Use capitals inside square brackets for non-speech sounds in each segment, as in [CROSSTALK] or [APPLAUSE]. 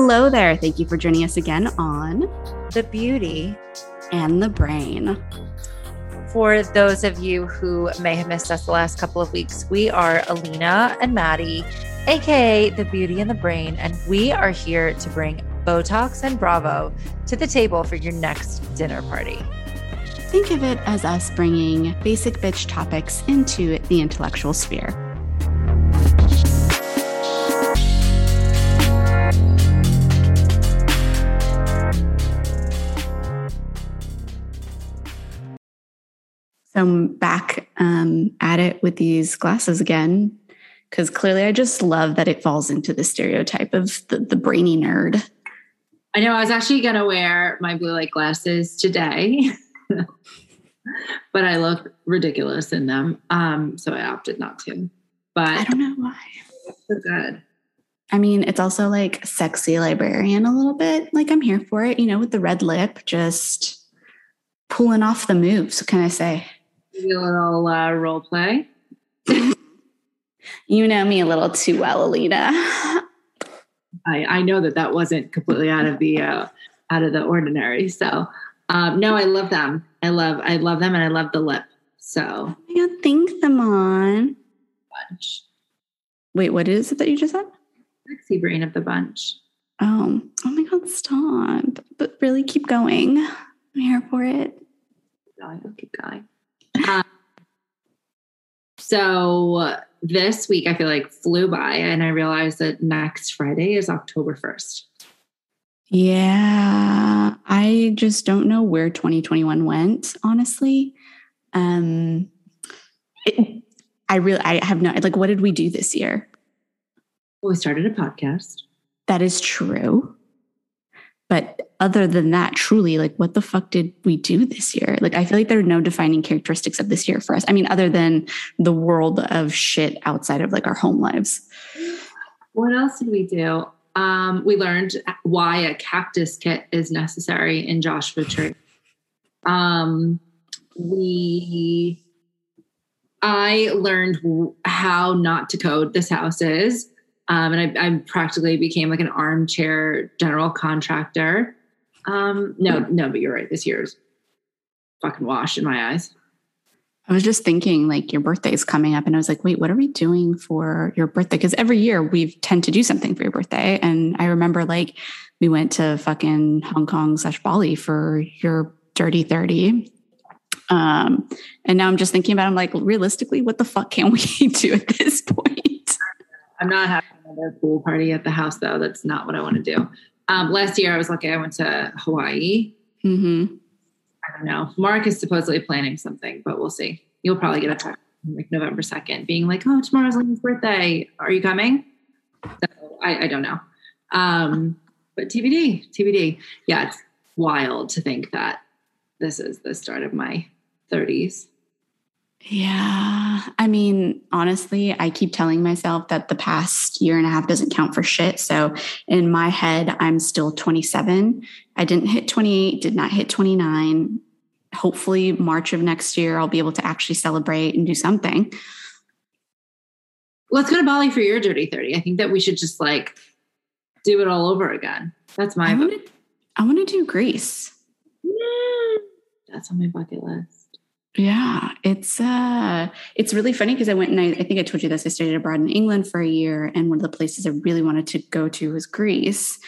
Hello there. Thank you for joining us again on The Basic and the Brain. For those of you who may have missed us the last couple of weeks, we are Aleena and Madi, aka The Basic and the Brain, and we are here to bring Botox and Bravo to the table for your next dinner party. Think of it as us bringing basic bitch topics into the intellectual sphere. So I'm back um, at it with these glasses again because clearly I just love that it falls into the stereotype of the, the brainy nerd. I know I was actually going to wear my blue light glasses today, [LAUGHS] but I look ridiculous in them. Um, so I opted not to. But I don't know why. So good. I mean, it's also like sexy librarian a little bit. Like I'm here for it, you know, with the red lip, just pulling off the moves. Can I say? A little uh, role play. [LAUGHS] you know me a little too well, Aleena. I, I know that that wasn't completely out of the uh, out of the ordinary. So um, no, I love them. I love I love them, and I love the lip. So yeah, think them on. Bunch. Wait, what is it that you just said? Sexy brain of the bunch. Oh, oh my God, stop! But really, keep going. I'm here for it. I'll keep going. Um, so this week I feel like flew by and I realized that next Friday is October 1st. Yeah, I just don't know where 2021 went, honestly. Um it, I really I have no like what did we do this year? Well, we started a podcast. That is true. But other than that, truly, like what the fuck did we do this year? Like I feel like there are no defining characteristics of this year for us. I mean, other than the world of shit outside of like our home lives. What else did we do? Um, we learned why a cactus kit is necessary in Joshua Tree. Um, we, I learned how not to code this house is. Um, and I, I, practically became like an armchair general contractor. Um, no, no, but you're right. This year's fucking wash in my eyes. I was just thinking, like, your birthday is coming up, and I was like, wait, what are we doing for your birthday? Because every year we tend to do something for your birthday. And I remember, like, we went to fucking Hong Kong slash Bali for your dirty 30. Um, and now I'm just thinking about, I'm like, realistically, what the fuck can we [LAUGHS] do at this point? I'm not having another pool party at the house, though. That's not what I want to do. Um, last year, I was lucky. I went to Hawaii. Mm-hmm. I don't know. Mark is supposedly planning something, but we'll see. You'll probably get a text like November 2nd being like, oh, tomorrow's Lynn's birthday. Are you coming? So I, I don't know. Um, but TBD, TBD. Yeah, it's wild to think that this is the start of my 30s. Yeah. I mean, honestly, I keep telling myself that the past year and a half doesn't count for shit. So in my head, I'm still 27. I didn't hit 28, did not hit 29. Hopefully, March of next year, I'll be able to actually celebrate and do something. Let's go to Bali for your dirty 30. I think that we should just like do it all over again. That's my I want to do Greece. Yeah. That's on my bucket list. Yeah, it's uh it's really funny because I went and I, I, think I told you this. I studied abroad in England for a year, and one of the places I really wanted to go to was Greece.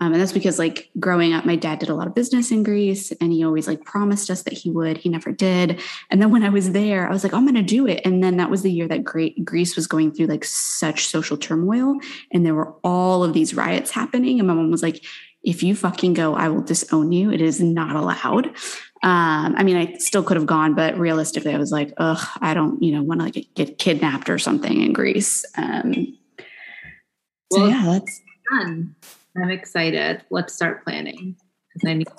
Um, and that's because like growing up, my dad did a lot of business in Greece and he always like promised us that he would. He never did. And then when I was there, I was like, I'm to do it. And then that was the year that great Greece was going through like such social turmoil. And there were all of these riots happening. And my mom was like, if you fucking go, I will disown you. It is not allowed. Um, I mean, I still could have gone, but realistically, I was like, ugh, I don't, you know, want to like get kidnapped or something in Greece. Um, so well, yeah, that's fun. I'm excited. Let's start planning.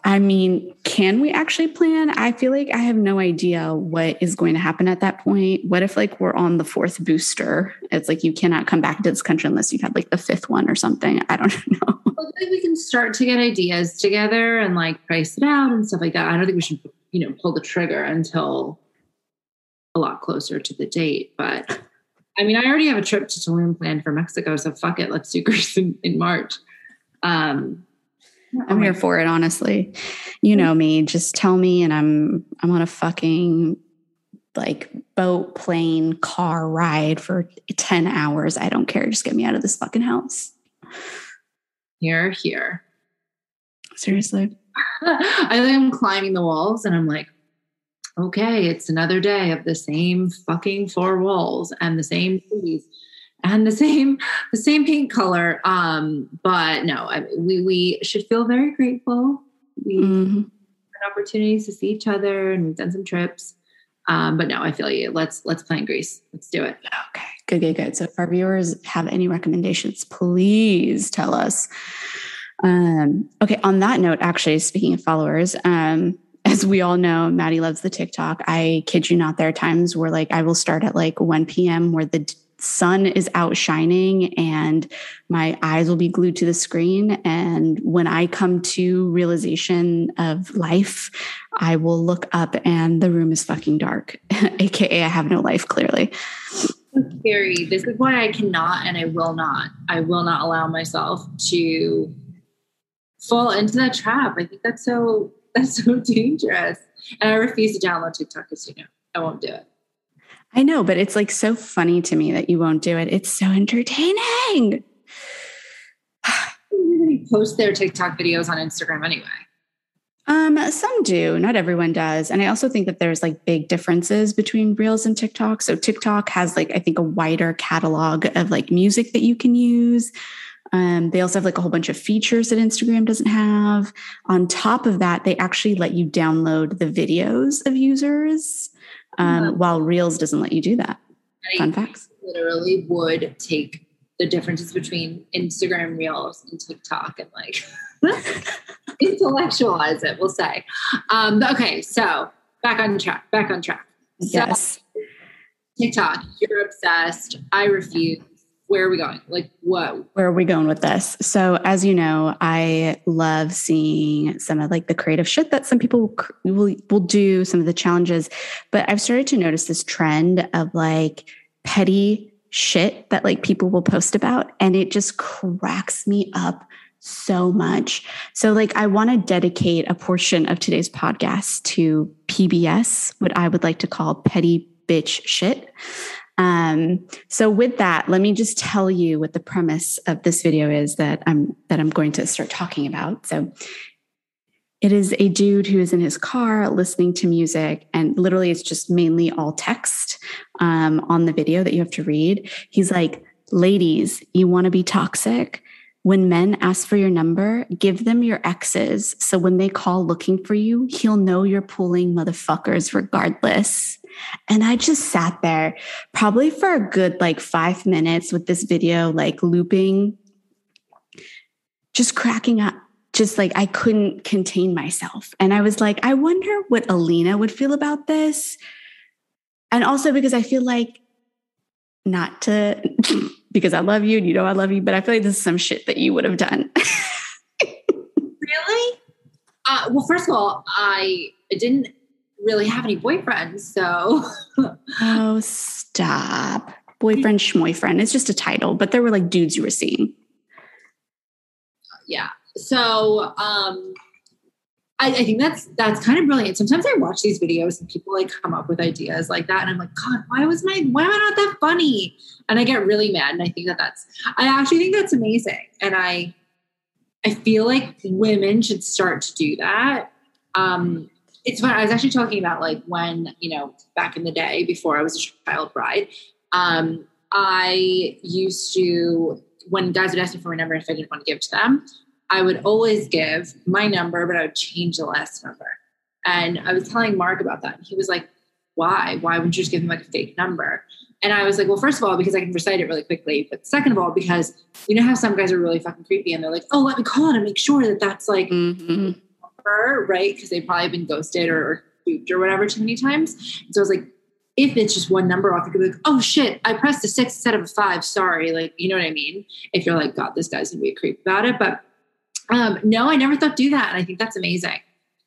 I, mean, can we actually plan? I feel like I have no idea what is going to happen at that point. What if like we're on the fourth booster? It's like you cannot come back to this country unless you've had like the fifth one or something. I don't [LAUGHS] know. Well, we can start to get ideas together and like price it out and stuff like that. I don't think we should, you know, pull the trigger until a lot closer to the date. But I mean, I already have a trip to Tulum planned for Mexico, so fuck it, let's do Greece in, in March. Um, I'm here oh for it, honestly. You mm. know me. Just tell me, and I'm I'm on a fucking like boat, plane, car ride for 10 hours. I don't care. Just get me out of this fucking house. Here, here. Seriously. [LAUGHS] I think I'm climbing the walls and I'm like, okay, it's another day of the same fucking four walls and the same trees and the same [LAUGHS] the same paint color. Um, but no, I, we we should feel very grateful. We mm-hmm. had opportunities to see each other and we've done some trips. Um, but no, I feel you. Let's let's plan Greece. Let's do it. Okay, good, good, good. So if our viewers have any recommendations, please tell us. Um, okay, on that note, actually, speaking of followers, um, [LAUGHS] as we all know, Madi loves the TikTok. I kid you not, there are times where like I will start at like 1 p.m. where the sun is outshining and my eyes will be glued to the screen. And when I come to realization of life, I will look up and the room is fucking dark, [LAUGHS] AKA I have no life clearly. Scary. This is why I cannot and I will not. I will not allow myself to fall into that trap. I think that's so [LAUGHS] that's so dangerous. And I refuse to download TikTok as you know. I won't do it. I know, but it's like so funny to me that you won't do it. It's so entertaining. [SIGHS] Post their TikTok videos on Instagram anyway. Um, some do, not everyone does. And I also think that there's like big differences between Reels and TikTok. So TikTok has like, I think, a wider catalog of like music that you can use. Um, they also have like a whole bunch of features that Instagram doesn't have. On top of that, they actually let you download the videos of users um, mm-hmm. while Reels doesn't let you do that. Fun facts. Literally would take the differences between Instagram Reels and TikTok and like [LAUGHS] intellectualize it, we'll say. Um, okay, so back on track, back on track. Yes. So, TikTok, you're obsessed. I refuse where are we going? Like, what? Where are we going with this? So, as you know, I love seeing some of like the creative shit that some people will will do, some of the challenges. But I've started to notice this trend of like petty shit that like people will post about, and it just cracks me up so much. So, like, I want to dedicate a portion of today's podcast to PBS, what I would like to call petty bitch shit. Um, so with that, let me just tell you what the premise of this video is that I'm that I'm going to start talking about. So it is a dude who is in his car listening to music, and literally it's just mainly all text um, on the video that you have to read. He's like, ladies, you want to be toxic? When men ask for your number, give them your exes. So when they call looking for you, he'll know you're pulling motherfuckers regardless. And I just sat there probably for a good like five minutes with this video, like looping, just cracking up. Just like I couldn't contain myself. And I was like, I wonder what Aleena would feel about this. And also because I feel like not to, [LAUGHS] because I love you and you know I love you, but I feel like this is some shit that you would have done. [LAUGHS] really? Uh, well, first of all, I didn't really have any boyfriends. So, oh, stop. Boyfriend, schmoyfriend. It's just a title, but there were like dudes you were seeing. Yeah. So, um, I, I, think that's that's kind of brilliant. Sometimes I watch these videos and people like come up with ideas like that, and I'm like, God, why was my why am I not that funny? And I get really mad, and I think that that's I actually think that's amazing, and I I feel like women should start to do that. Um, it's fun. I was actually talking about like when, you know, back in the day before I was a child bride, um, I used to, when guys would ask me for my number if I didn't want to give to them, I would always give my number, but I would change the last number. And I was telling Mark about that. He was like, why? Why wouldn't you just give him like a fake number? And I was like, well, first of all, because I can recite it really quickly. But second of all, because you know how some guys are really fucking creepy and they're like, oh, let me call and make sure that that's like mm-hmm right? Because they've probably been ghosted or duped or whatever too many times. And so I was like, if it's just one number off, you could be like, oh shit, I pressed a six instead of a five. Sorry. Like, you know what I mean? If you're like, God, this guy's gonna be a creep about it. But um, no, I never thought do that. And I think that's amazing.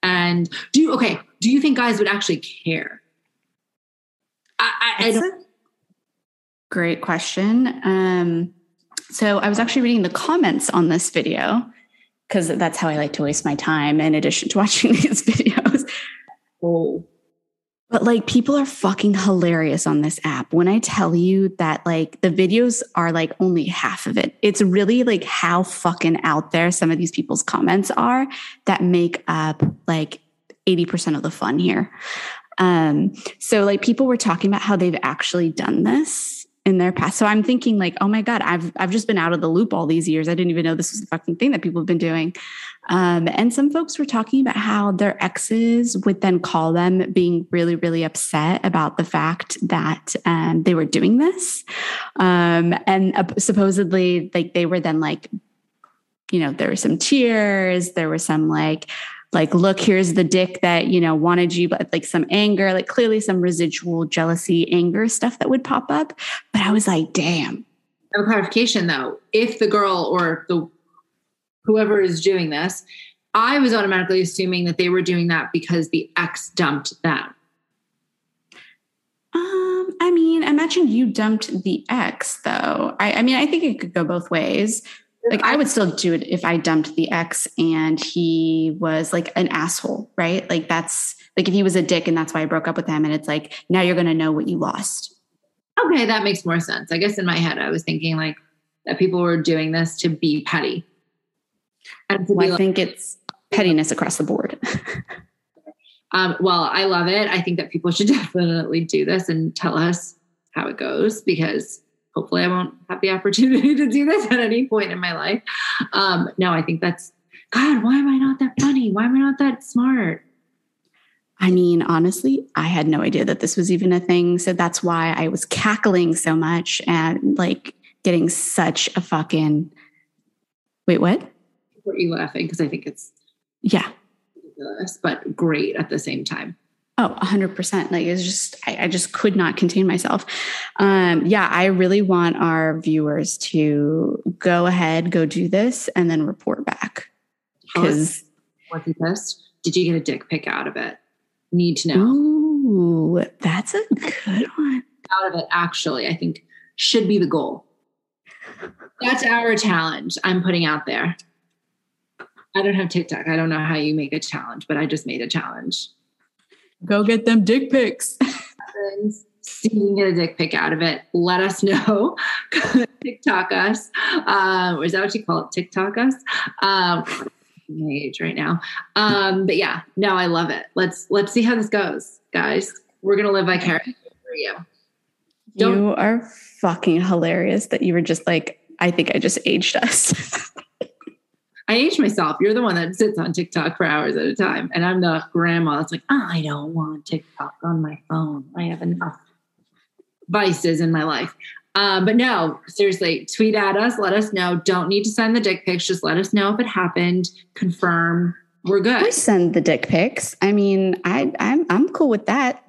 And do you, okay, do you think guys would actually care? I, I, I don't. Great question. Um, so I was actually reading the comments on this video because that's how I like to waste my time in addition to [LAUGHS] watching these videos. Oh. But like people are fucking hilarious on this app. When I tell you that like the videos are like only half of it, it's really like how fucking out there some of these people's comments are that make up like 80% of the fun here. Um, so like people were talking about how they've actually done this in their past. So I'm thinking like, oh my God, I've I've just been out of the loop all these years. I didn't even know this was the fucking thing that people have been doing. Um, and some folks were talking about how their exes would then call them being really, really upset about the fact that um, they were doing this. Um, and uh, supposedly like they were then like, you know, there were some tears, there were some like, like look here's the dick that you know wanted you but like some anger like clearly some residual jealousy anger stuff that would pop up. But i was like damn. A clarification though if the girl or the whoever is doing this i was automatically assuming that they were doing that because the ex dumped them. Um i mean imagine you dumped the ex though. I, I mean i think it could go both ways like I would still do it if I dumped the ex and he was like an asshole, right? Like that's like if he was a dick and that's why I broke up with him and it's like now you're going to know what you lost. Okay, that makes more sense. I guess in my head I was thinking like that people were doing this to be petty. And well, I like, think it's pettiness across the board. [LAUGHS] um, well, I love it. I think that people should [LAUGHS] definitely do this and tell us how it goes because hopefully I won't have the [LAUGHS] opportunity to do this at any point in my life. Um, no, I think that's God, why am I not that funny? Why am I not that smart? I mean, honestly, I had no idea that this was even a thing. So that's why I was cackling so much and like getting such a fucking wait, what? Were you laughing? Because I think it's yeah, ridiculous, but great at the same time. Oh, 100%. Like it's just, I, I, just could not contain myself. Um, yeah, I really want our viewers to go ahead, go do this, and then report back. Because what's the best? Did you get a dick pic out of it? Need to know. Ooh, that's a good [LAUGHS] one. Out of it, actually, I think should be the goal. That's our challenge I'm putting out there. I don't have TikTok. I don't know how you make a challenge, but I just made a challenge. Go get them dick pics. [LAUGHS] See you can get a dick pic out of it. Let us know. [LAUGHS] TikTok us. Um, is that what you call it? TikTok us. Um, my age right now. Um, but yeah, no, I love it. Let's let's see how this goes, guys. We're gonna live vicariously for you. Don't- you are fucking hilarious that you were just like, I think I just aged us. [LAUGHS] I age myself. You're the one that sits on TikTok for hours at a time. And I'm the grandma that's like, I don't want TikTok on my phone. I have enough vices in my life. Um, but no, seriously, tweet at us. Let us know. Don't need to send the dick pics. Just let us know if it happened. Confirm. We're good. I send the dick pics. I mean, I I'm I'm cool with that.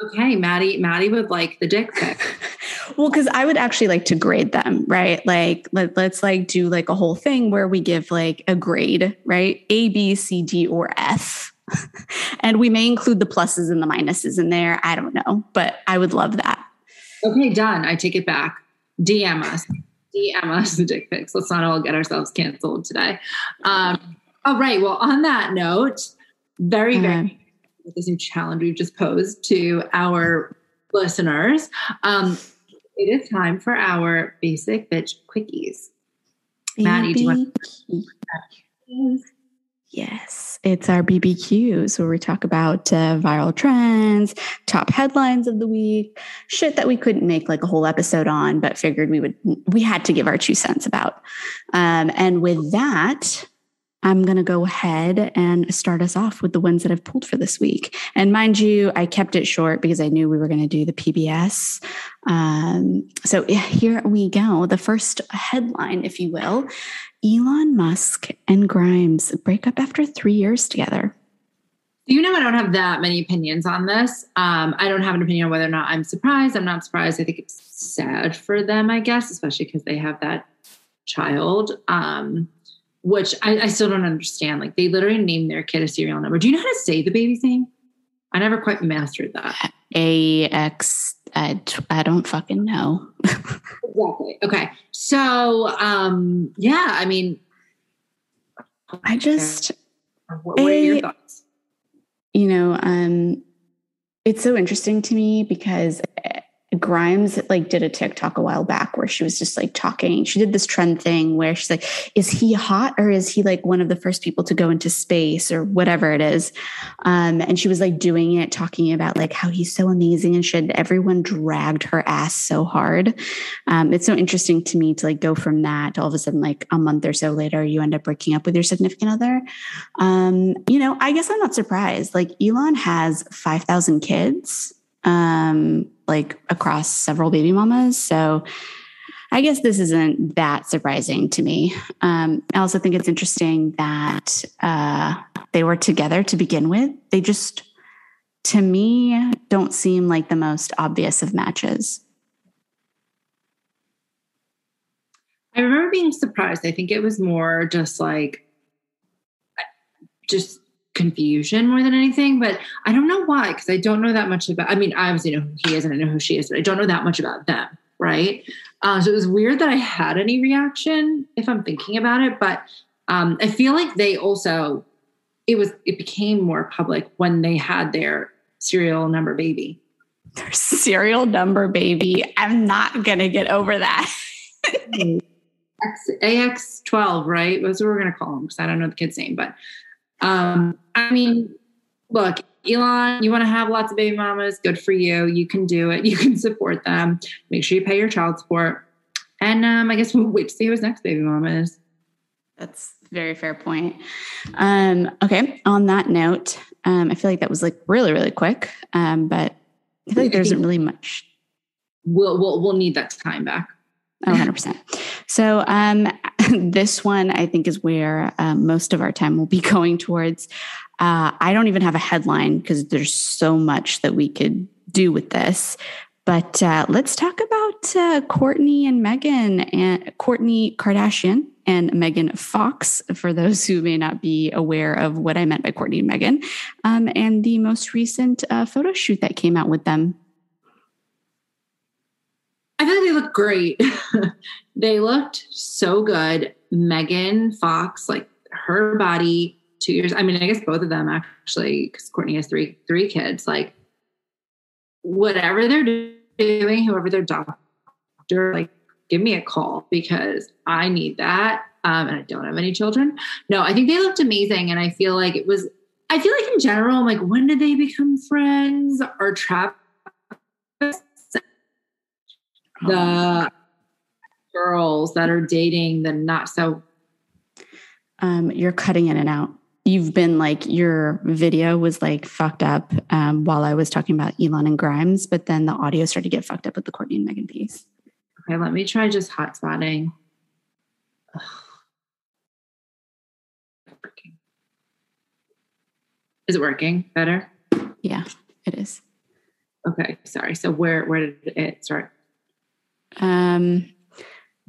Okay, Madi. Madi would like the dick pic. [LAUGHS] well, because I would actually like to grade them, right? Like let, let's like do like a whole thing where we give like a grade, right? A, B, C, D, or F. [LAUGHS] and we may include the pluses and the minuses in there. I don't know, but I would love that. Okay, done. I take it back. DM us. DM us the dick pics. Let's not all get ourselves canceled today. Um, all right. Well, on that note, very, very uh, with this new challenge we've just posed to our listeners. Um, it is time for our basic bitch quickies. Madi, do you want to? Yes, it's our BBQs where we talk about uh, viral trends, top headlines of the week, shit that we couldn't make like a whole episode on, but figured we would we had to give our two cents about. Um, and with that, I'm going to go ahead and start us off with the ones that I've pulled for this week. And mind you, I kept it short because I knew we were going to do the PBS. Um, so here we go. The first headline, if you will Elon Musk and Grimes break up after three years together. You know, I don't have that many opinions on this. Um, I don't have an opinion on whether or not I'm surprised. I'm not surprised. I think it's sad for them, I guess, especially because they have that child. Um, which I, I, still don't understand. Like they literally named their kid a serial number. Do you know how to say the baby's name? I never quite mastered that. A X. I, I don't fucking know. [LAUGHS] exactly. Okay. So, um, yeah, I mean, I just, what, what are your thoughts? you know, um, it's so interesting to me because Grimes like did a TikTok a while back where she was just like talking. She did this trend thing where she's like, "Is he hot or is he like one of the first people to go into space or whatever it is?" Um, and she was like doing it, talking about like how he's so amazing and shit. Everyone dragged her ass so hard. Um, it's so interesting to me to like go from that to all of a sudden like a month or so later you end up breaking up with your significant other. Um, you know, I guess I'm not surprised. Like Elon has 5,000 kids, um, like across several baby mamas. So I guess this isn't that surprising to me. Um, I also think it's interesting that uh, they were together to begin with. They just, to me, don't seem like the most obvious of matches. I remember being surprised. I think it was more just like just confusion more than anything. But I don't know why, because I don't know that much about. I mean, I obviously know who he is and I know who she is, but I don't know that much about them, right? Um, so it was weird that I had any reaction if I'm thinking about it. But um, I feel like they also it was it became more public when they had their serial number baby. Their serial number baby. I'm not going to get over that. [LAUGHS] AX12, right? That's what we're going to call him because I don't know the kid's name. But um, I mean, look, Elon, you want to have lots of baby mamas? Good for you. You can do it. [LAUGHS] You can support them. Make sure you pay your child support. And um, I guess we'll wait to see who his next baby mama is. That's a very fair point. Um, okay. On that note, um, I feel like that was like really, really quick. Um, but I feel like there isn't really much We'll we'll we'll need that time back. Oh, 100%. So, um, [LAUGHS] this one I think is where uh, most of our time will be [LAUGHS] going towards. Uh, I don't even have a headline because there's so much that we could do with this. But uh, let's talk about uh, Kourtney and Megan and Kourtney Kardashian and Megan Fox, for those who may not be aware of what I meant by Kourtney and Megan, um, and the most recent uh, photo shoot that came out with them. I feel like they look great. [LAUGHS] they looked so good. Megan Fox, like her body, two years. I mean, I guess both of them actually, because Kourtney has three three kids. Like whatever they're doing, whoever their doctor, like give me a call because I need that. Um, and I don't have any children. No, I think they looked amazing, and I feel like it was. I feel like in general, I'm like, when did they become friends? Or Travis the girls that are dating the not so um, you're cutting in and out. You've been like your video was like fucked up um, while I was talking about Elon and Grimes, but then the audio started to get fucked up with the Kourtney and Megan piece. okay let me try just hotspotting Ugh. Working. is it working better Yeah, it is. okay sorry so where where did it start Um,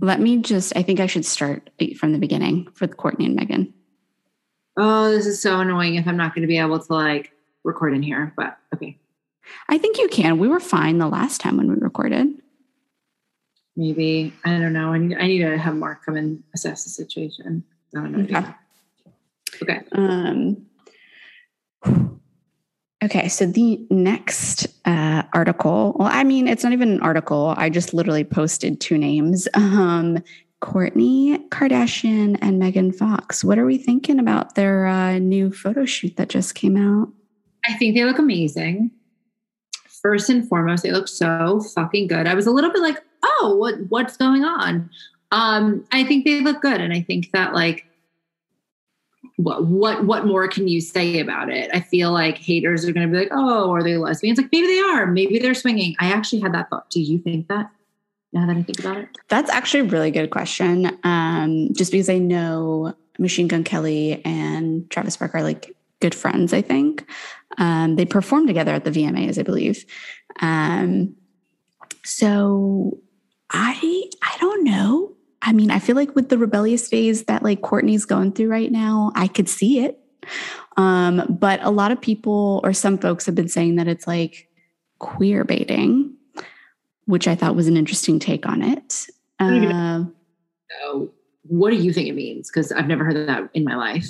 let me just. I think I should start from the beginning with Kourtney and Megan. oh this is so annoying if i'm not going to be able to like record in here but okay I think you can. We were fine the last time when we recorded. maybe i don't know i need, I need to have mark come and assess the situation i don't know Okay. okay Um, okay, so the next uh, article, well, I mean, it's not even an article. I just literally posted two names um, Kourtney Kardashian and Megan Fox. What are we thinking about their uh, new photo shoot that just came out? I think they look amazing. First and foremost, they look so fucking good. I was a little bit like, oh, what what's going on? Um, I think they look good, and I think that like, what what what more can you say about it? I feel like haters are going to be like, oh, are they lesbians? Like maybe they are. Maybe they're swinging. I actually had that thought. Do you think that? Now that I think about it, That's actually a really good question. Um, just because I know Machine Gun Kelly and Travis Barker are like good friends, I think. Um, they performed together at the VMAs, I believe. Um, so I I don't know. I mean, I feel like with the rebellious phase that like Kourtney's going through right now, I could see it. Um, but a lot of people or some folks have been saying that it's like queer baiting, which I thought was an interesting take on it. Um, so what do you think it means? Because I've never heard that in my life.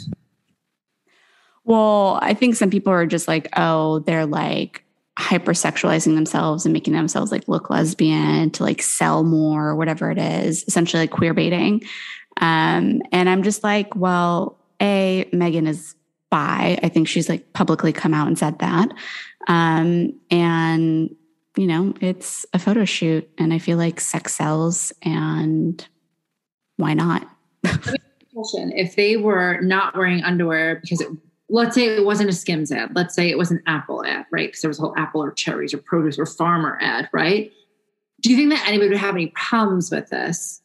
Well, I think some people are just like, oh, they're like hypersexualizing themselves and making themselves like look lesbian to like sell more or whatever it is, essentially like queer baiting. Um, and I'm just like, well, A, Megan is bi. I think she's like publicly come out and said that. Um, and, you know, it's a photo shoot and I feel like sex sells and why not? [LAUGHS] if they were not wearing underwear because it let's say it wasn't a Skims ad. Let's say it was an Apple ad, right? Because there was a whole Apple or cherries or produce or farmer ad, right? Do you think that anybody would have any problems with this?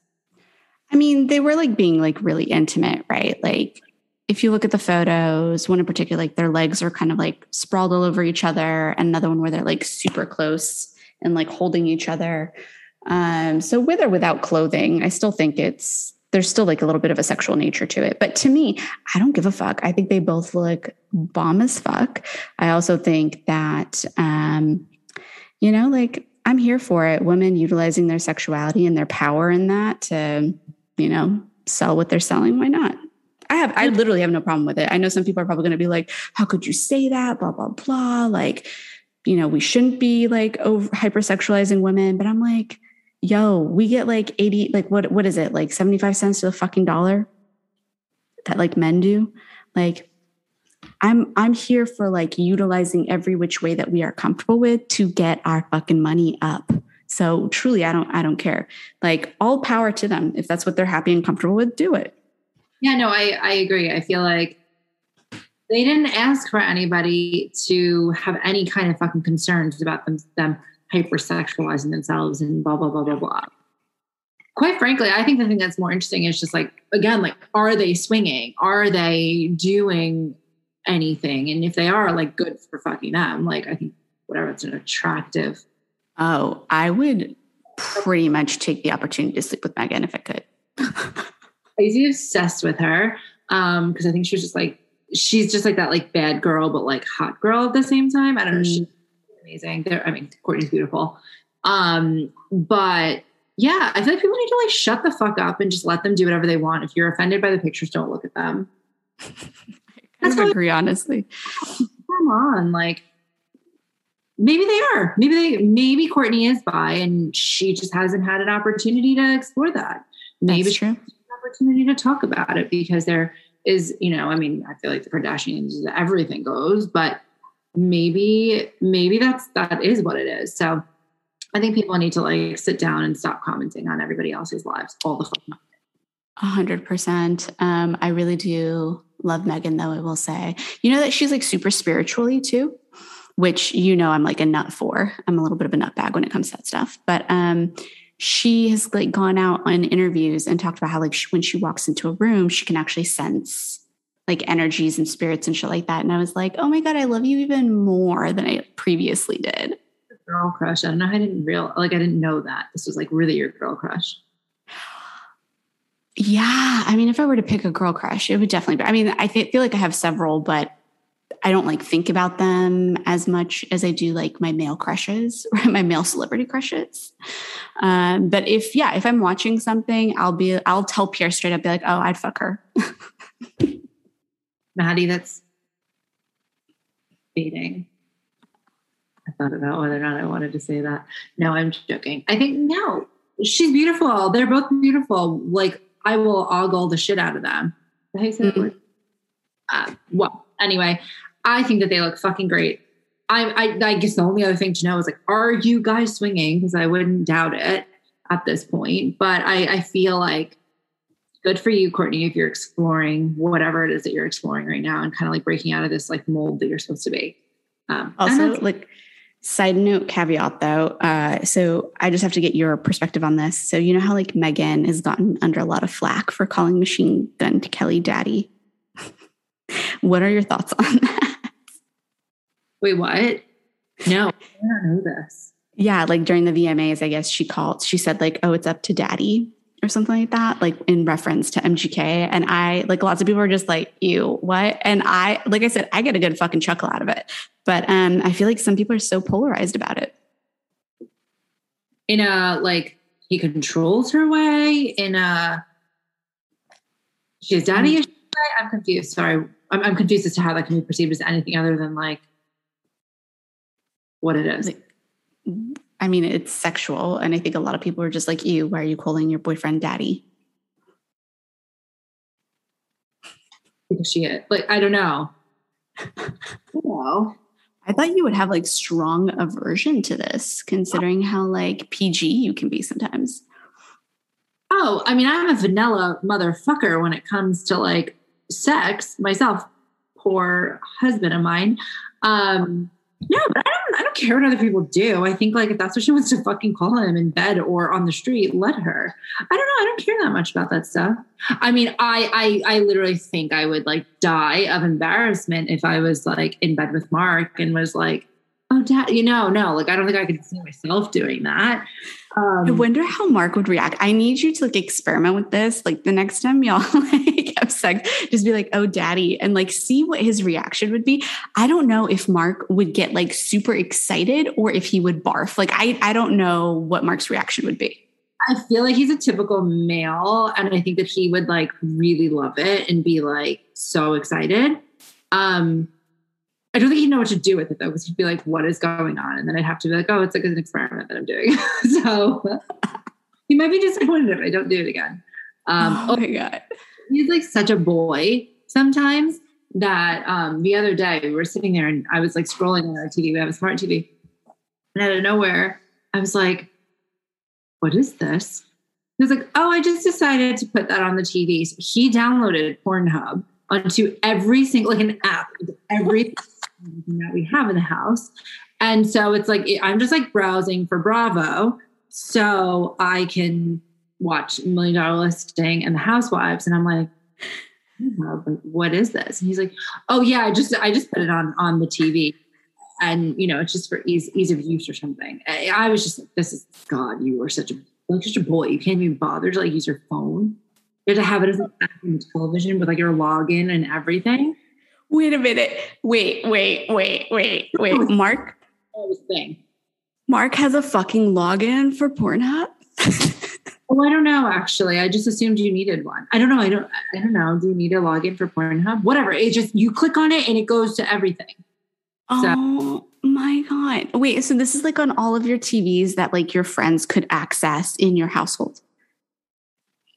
I mean, they were like being like really intimate, right? Like if you look at the photos, one in particular, like their legs are kind of like sprawled all over each other, and another one where they're like super close and like holding each other. Um, so with or without clothing, I still think it's there's still like a little bit of a sexual nature to it. But to me, I don't give a fuck. I think they both look bomb as fuck. I also think that, um, you know, like I'm here for it. Women utilizing their sexuality and their power in that to, you know, sell what they're selling. Why not? I have, I literally have no problem with it. I know some people are probably going to be like, how could you say that? Blah, blah, blah. Like, you know, we shouldn't be like over hypersexualizing women. But I'm like, yo, we get like 80, like what what is it? Like 75 cents to the fucking dollar that like men do. Like I'm I'm here for like utilizing every which way that we are comfortable with to get our fucking money up. So truly I don't I don't care. Like all power to them. If that's what they're happy and comfortable with, do it. Yeah, no, I I agree. I feel like they didn't ask for anybody to have any kind of fucking concerns about them them hypersexualizing themselves and blah blah blah blah blah. Quite frankly i think the thing that's more interesting is just like again like are they swinging? Are they doing anything? And if they are like good for fucking them. Like i think whatever it's an attractive oh i would pretty much take the opportunity to sleep with megan if i could. I used to be obsessed with her um because i think she was just like she's just like that like bad girl but like hot girl at the same time. I don't know mm. she, amazing. They're, I mean, Kourtney's beautiful. Um, but yeah, I feel like people need to like shut the fuck up and just let them do whatever they want. If you're offended by the pictures, don't look at them. [LAUGHS] I kind of agree, honestly. Come on, like maybe they are. Maybe they maybe Kourtney is bi and she just hasn't had an opportunity to explore that. Maybe That's true. an opportunity to talk about it because there is, you know, I mean, I feel like the Kardashians, everything goes, but maybe maybe that's that is what it is so i think people need to like sit down and stop commenting on everybody else's lives all the time a hundred percent. Um, I really do love Megan, though. I will say, you know that she's like super spiritually too, which you know I'm like a nut for. I'm a little bit of a nut bag when it comes to that stuff. But um, she has like gone out on interviews and talked about how like she, when she walks into a room, she can actually sense like energies and spirits and shit like that. And I was like, oh my God, I love you even more than I previously did. Girl crush. I don't know. I didn't real like I didn't know that this was like really your girl crush. Yeah, I mean, if I were to pick a girl crush, it would definitely be. I mean, I th- feel like I have several, but I don't like think about them as much as I do like my male crushes or [LAUGHS] my male celebrity crushes. Um, but if yeah, if I'm watching something, I'll be I'll tell Pierre straight up, be like, oh, I'd fuck her. [LAUGHS] Madi that's dating. I thought about whether or not I wanted to say that. No, I'm joking. I think no, she's beautiful. They're both beautiful. Like I will ogle the shit out of them. How you say mm-hmm. uh, well, anyway, I think that they look fucking great. I, I, I guess the only other thing to know is like, are you guys swinging? Because I wouldn't doubt it at this point. But I, I feel like good for you, Kourtney, if you're exploring whatever it is that you're exploring right now and kind of like breaking out of this like mold that you're supposed to be. Um, also, like, side note caveat though. Uh, so I just have to get your perspective on this. So, you know how like Megan has gotten under a lot of flack for calling Machine Gun Kelly daddy? [LAUGHS] what are your thoughts on [LAUGHS] that? Wait, what? No, I don't know this. Yeah, like during the VMAs, I guess she called, she said, like, oh, it's up to daddy or something like that, like in reference to MGK. And I, like lots of people are just like, ew, what? And I, like I said, I get a good fucking chuckle out of it. But um, I feel like some people are so polarized about it. In a like he controls her way, in a She's daddy. Is she gay? I'm confused. Sorry, I'm, I'm confused as to how that can be perceived as anything other than like what it is. Like, I mean, it's sexual. And I think a lot of people are just like, you, why are you calling your boyfriend daddy? Is. Like, I don't know. [LAUGHS] Well, I thought you would have like strong aversion to this, considering how like PG you can be sometimes. Oh, I mean, I'm a vanilla motherfucker when it comes to like sex myself. Poor husband of mine. Um, no, but I don't. I don't care what other people do. I think like if that's what she wants to fucking call him in bed or on the street, let her. I don't know. I don't care that much about that stuff. I mean, I I I literally think I would like die of embarrassment if I was like in bed with Mark and was like, oh, dad, you know, no, like I don't think I could see myself doing that. Um, I wonder how Mark would react. I need you to like experiment with this. Like the next time y'all [LAUGHS] like have sex, just be like, "Oh, daddy," and like see what his reaction would be. I don't know if Mark would get like super excited or if he would barf. Like I, I don't know what Mark's reaction would be. I feel like he's a typical male, and I think that he would like really love it and be like so excited. Um, I don't think he'd know what to do with it though, because he'd be like, "What is going on?" And then I'd have to be like, "Oh, it's like an experiment that I'm doing." [LAUGHS] so [LAUGHS] he might be disappointed if I don't do it again. Um, oh my god, he's like such a boy sometimes that um, the other day we were sitting there and I was like scrolling on our TV. We have a smart TV, and out of nowhere, I was like, "What is this?" He was like, "Oh, I just decided to put that on the TV." So he downloaded Pornhub onto every single like an app, every [LAUGHS] that we have in the house. And so it's like I'm just like browsing for Bravo so I can watch Million Dollar Listing and The Housewives. And I'm like, what is this? And he's like, oh yeah, I just I just put it on on the TV. And you know, it's just for ease ease of use or something. I, was just like, this is God, you are such a like such a boy. You can't even bother to like use your phone. You have to have it as an television with like your login and everything. Wait a minute. Wait, wait, wait, wait, wait. [LAUGHS] Mark? Thing. Mark has a fucking login for Pornhub? [LAUGHS] oh, I don't know actually. I just assumed you needed one. I don't know. I don't I don't know. Do you need a login for Pornhub? Whatever. It just you click on it and it goes to everything. Oh my god. Wait, so this is like on all of your TVs that like your friends could access in your household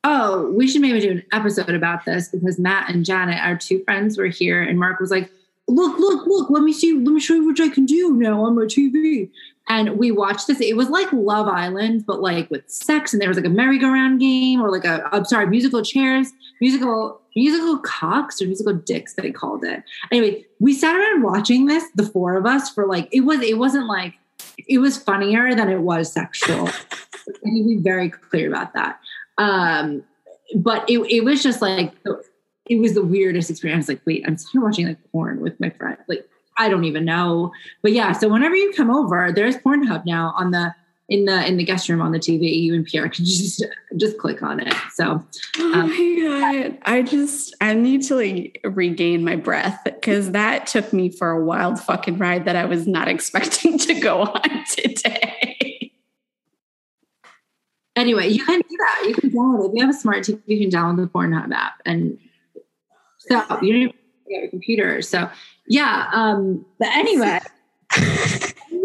oh, we should maybe do an episode about this because Matt and Janet, our two friends, were here, and Mark was like, look, look, look, let me see, let me show you what I can do now on my TV. And we watched this. It was like Love Island, but like with sex, and there was like a merry-go-round game, or like a, I'm sorry, musical chairs, musical, musical cocks, or musical dicks, they called it. Anyway, we sat around watching this, the four of us, for like it was, it wasn't like it was funnier than it was sexual. [LAUGHS] I need to be very clear about that. Um, but it, it was just like it was the weirdest experience. Like, wait, I'm still watching like porn with my friend. Like, I don't even know. But yeah, so whenever you come over, there's Pornhub now on the in the in the guest room on the TV. You and Pierre can [LAUGHS] just just click on it. So, um, oh my god, I just I need to like regain my breath because that took me for a wild fucking ride that I was not [LAUGHS] expecting to go on [LAUGHS] today. Anyway, you can do that. You can download it. If you have a smart TV, you can download the Pornhub app and so you don't get your computer. So yeah. Um, but anyway. [LAUGHS]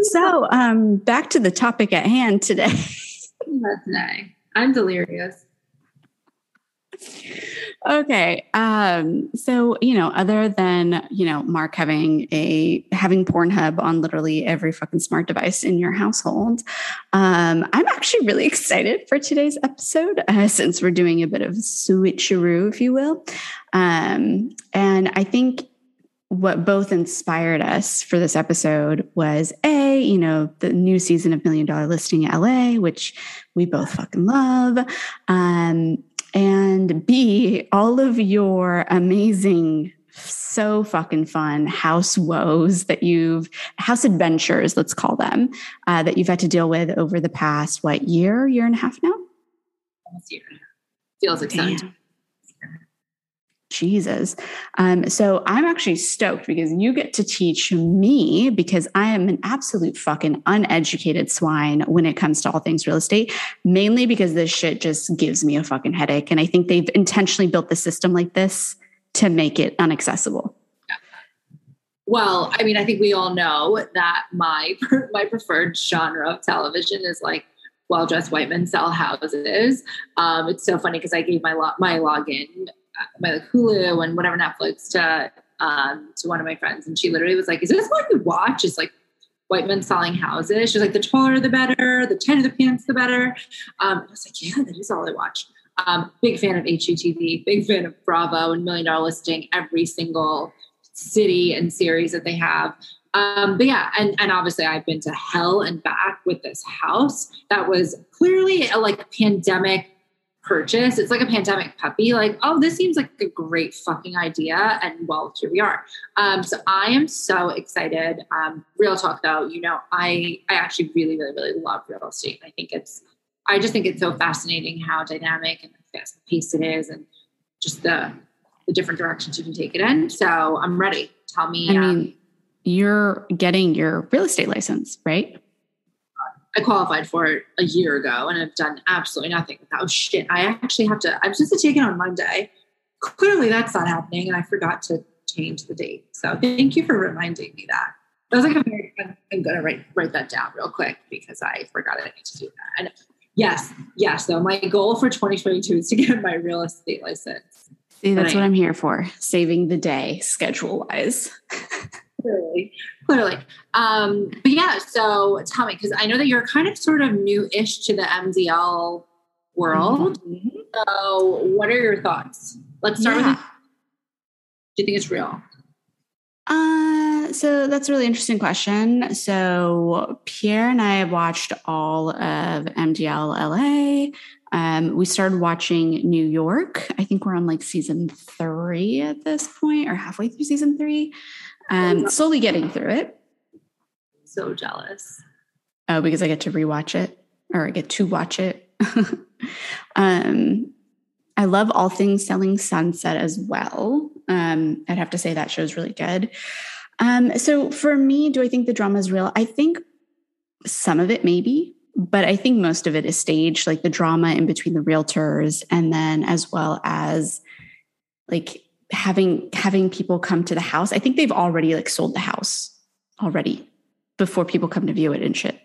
so um back to the topic at hand today. [LAUGHS] today. I'm delirious. Okay. Um, so, you know, other than, you know, Mark having a having Pornhub on literally every fucking smart device in your household, um, I'm actually really [LAUGHS] excited for today's episode uh, since we're doing a bit of switcheroo, if you will. Um, and I think what both inspired us for this episode was a you know the new season of million dollar listing la which we both fucking love um, and B, all of your amazing, so fucking fun house woes that you've, house adventures, let's call them, uh, that you've had to deal with over the past, what, year, year and a half now? Almost year. Feels exciting. Jesus. Um, so I'm actually stoked because you get to teach me because I am an absolute fucking uneducated swine when it comes to all things real estate, mainly because this shit just gives me a fucking headache. And I think they've intentionally built the system like this to make it unaccessible. Well, I mean, I think we all know that my [LAUGHS] my preferred genre of television is like well dressed white men sell houses. Um, it's so funny because I gave my lo- my login my like Hulu and whatever Netflix to um, to one of my friends, and she literally was like, "Is this what you watch?" Is like white men selling houses. She's like, "The taller the better, the tighter the pants the better." Um, I was like, "Yeah, that is all I watch." Um, big fan of HGTV, big fan of Bravo and Million Dollar Listing, every single city and series that they have. Um, but yeah, and and obviously I've been to hell and back with this house. That was clearly a like pandemic purchase. It's like a pandemic puppy. Like, oh, this seems like a great fucking idea. And well, here we are. Um, so I am so excited. Um, real talk though, you know, I I actually really, really, really love real estate. I think it's I just think it's so fascinating how dynamic and fast paced it is and just the the different directions you can take it in. So I'm ready. Tell me. I um, mean, you're getting your real estate license, right? I qualified for it a year ago and I've done absolutely nothing with that. Oh shit. I actually have to, I'm supposed to take it on Monday. Clearly that's not happening. And I forgot to change the date. So thank you for reminding me that. I was like, I'm, I'm going to write, write that down real quick because I forgot I need to do that. And yes, yes. So my goal for 2022 is to get my real estate license. See, that's what I'm here for. Saving the day schedule wise. clearly, [LAUGHS] clearly. Um, but yeah, so tell me, because I know that you're kind of sort of new-ish to the MDL world. Mm-hmm. So, what are your thoughts? Let's start yeah. with. Do you think it's real? Uh, so that's a really interesting question. So Pierre and I have watched all of MDL LA. Um, we started watching New York. I think we're on like season three at this point, or halfway through season three um, slowly getting through it. So jealous. Oh, because I get to rewatch it or I get to watch it. [LAUGHS] um, I love all things selling sunset as well. Um, I'd have to say that show's really good. Um, so for me, do I think the drama is real? I think some of it maybe, but I think most of it is staged, like the drama in between the realtors, and then as well as like having having people come to the house. I think they've already like sold the house already before people come to view it and shit.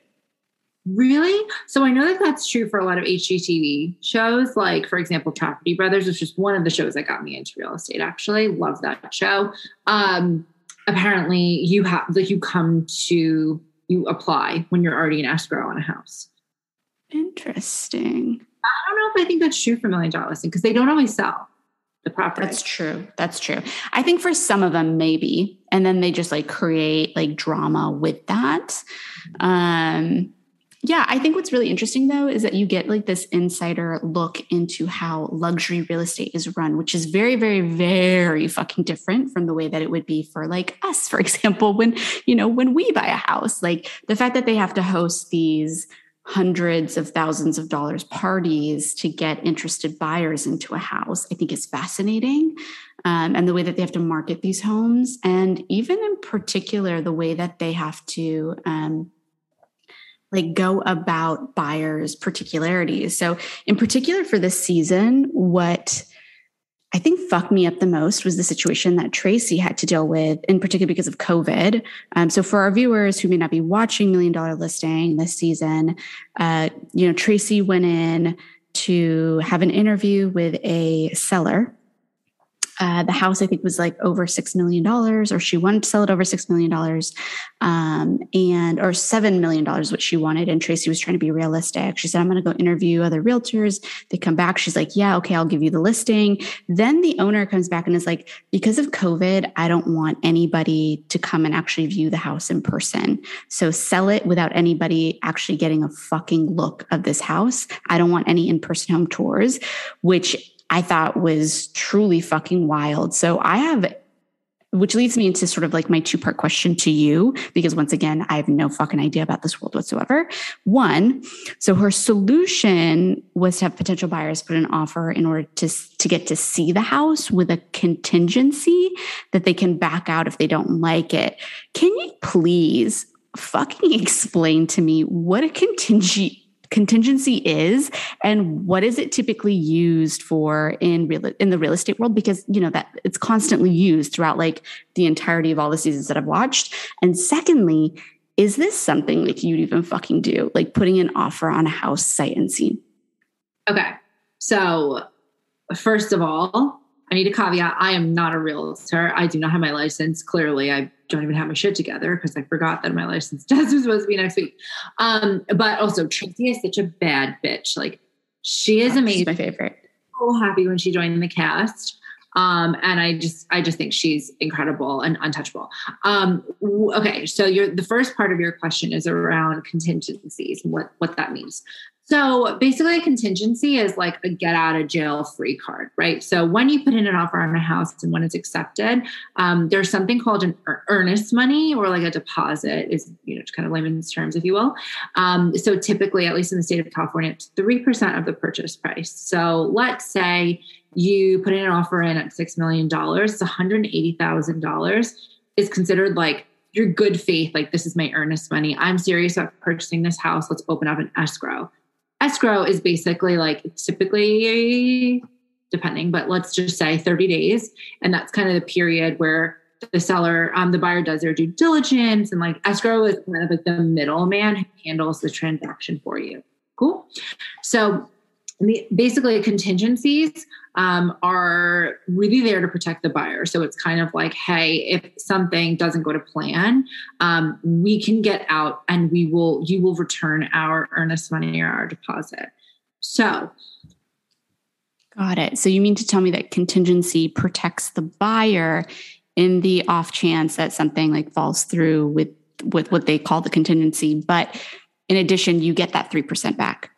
Really? So I know that that's true for a lot of HGTV shows, like for example, Property Brothers, which is one of the shows that got me into real estate. Actually, love that show. Um, apparently, you have like you come to you apply when you're already in escrow on a house. Interesting. I don't know if I think that's true for Million Dollar Listing because they don't always sell the property. That's true. That's true. I think for some of them, maybe. And then they just like create like drama with that. Um, yeah, I think what's really interesting though is that you get like this insider look into how luxury real estate is run, which is very, very, very fucking different from the way that it would be for like us, for [LAUGHS] example, when, you know, when we buy a house. Like the fact that they have to host these hundreds of thousands of dollars parties to get interested buyers into a house, I think is fascinating. Um, and the way that they have to market these homes, and even in particular, the way that they have to um, like go about buyers' particularities. So, in particular for this season, what I think fucked me up the most was the situation that Tracy had to deal with, in particular because of COVID. Um, so, for our viewers who may not be watching Million Dollar Listing this season, uh, you know, Tracy went in to have an interview with a seller uh, the house, I think, was like over $6 million, or she wanted to sell it over $6 million, um, and or $7 million, what she wanted. And Tracy was trying to be realistic. She said, I'm going to go interview other realtors. They come back. She's like, Yeah, okay, I'll give you the listing. Then the owner comes back and is like, Because of COVID, I don't want anybody to come and actually view the house in person. So sell it without anybody actually getting a fucking look of this house. I don't want any in person home tours, which I thought was truly fucking wild. So I have which leads me into sort of like my two part question to you, because once again, I have no fucking idea about this world whatsoever. One, so her solution was to have potential buyers put an offer in order to, to get to see the house with a contingency that they can back out if they don't like it. Can you please fucking [LAUGHS] explain to me what a contingency contingency is and what is it typically used for in real in the real estate world? Because you know that it's constantly used throughout like the entirety of all the seasons that I've watched. And secondly is this something like you'd even fucking do? Like putting an offer on a house sight unseen okay. So first of all I need a caveat I am not a realtor. I do not have my license. Clearly I don't even have my shit together because I forgot that my license [LAUGHS] test was supposed to be next week. Um, but also Tracy is such a bad bitch. Like she is amazing. She's my favorite. So happy when she joined the cast. Um, and I just, I just think she's incredible and untouchable. Um, okay, so your the first part of your question is around contingencies and what what that means. So basically, a contingency is like a get out of jail free card, right? So when you put in an offer on a house and when it's accepted, um, there's something called an earnest money or like a deposit, is you know kind of layman's terms, if you will. Um, so typically, at least in the state of California, it's three percent of the purchase price. So let's say you put in an offer in at six million dollars, it's one hundred eighty thousand dollars is considered like your good faith, like this is my earnest money. I'm serious about purchasing this house. Let's open up an escrow escrow is basically like typically depending, but let's just say 30 days. And that's kind of the period where the seller, um, the buyer does their due diligence and like escrow is kind of like the middleman who handles the transaction for you. Cool. So basically contingencies um, are really there to protect the buyer. So it's kind of like hey if something doesn't go to plan um, we can get out and we will you will return our earnest money or our deposit. So. Got it. So you mean to tell me that contingency protects the buyer in the off chance that something like falls through with with what they call the contingency but in addition you get that 3% back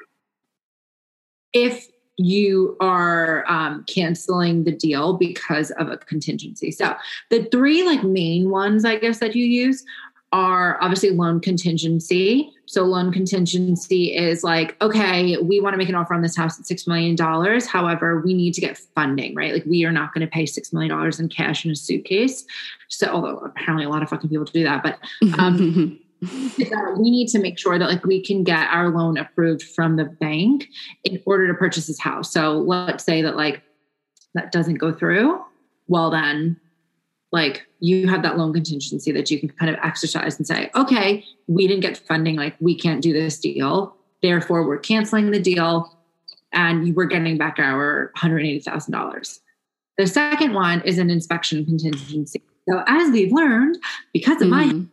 if you are um, canceling the deal because of a contingency. So the three like main ones, I guess, that you use are obviously loan contingency. So loan contingency is like, okay, we want to make an offer on this house at $6 million. However, we need to get funding, right? Like we are not going to pay $6 million in cash in a suitcase. So although apparently a lot of fucking people do that, but um, [LAUGHS] we need to make sure that like we can get our loan approved from the bank in order to purchase this house. So let's say that like that doesn't go through. Well, then like you have that loan contingency that you can kind of exercise and say, okay, we didn't get funding, like we can't do this deal. Therefore, we're canceling the deal and we're getting back our $180,000. The second one is an inspection contingency. So, as we've learned, because of mm-hmm. my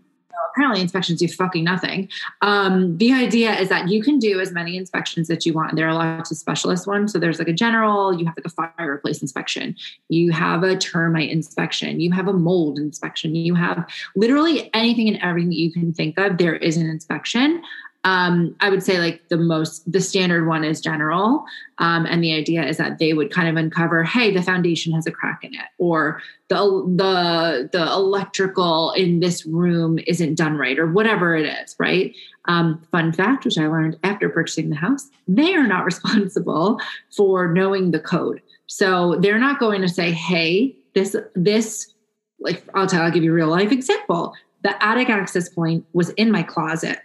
apparently inspections do fucking nothing. Um, the idea is that you can do as many inspections that you want. There are lots of specialist ones. So there's like a general, you have like a fireplace inspection, you have a termite inspection, you have a mold inspection, you have literally anything and everything you can think of. There is an inspection um, I would say like the most the standard one is general, um, and the idea is that they would kind of uncover, hey, the foundation has a crack in it, or the the the electrical in this room isn't done right, or whatever it is, right? Um, fun fact, which I learned after purchasing the house, they are not [LAUGHS] responsible for knowing the code, so they're not going to say, hey, this this like I'll tell, I'll give you a real life example. The attic access point was in my closet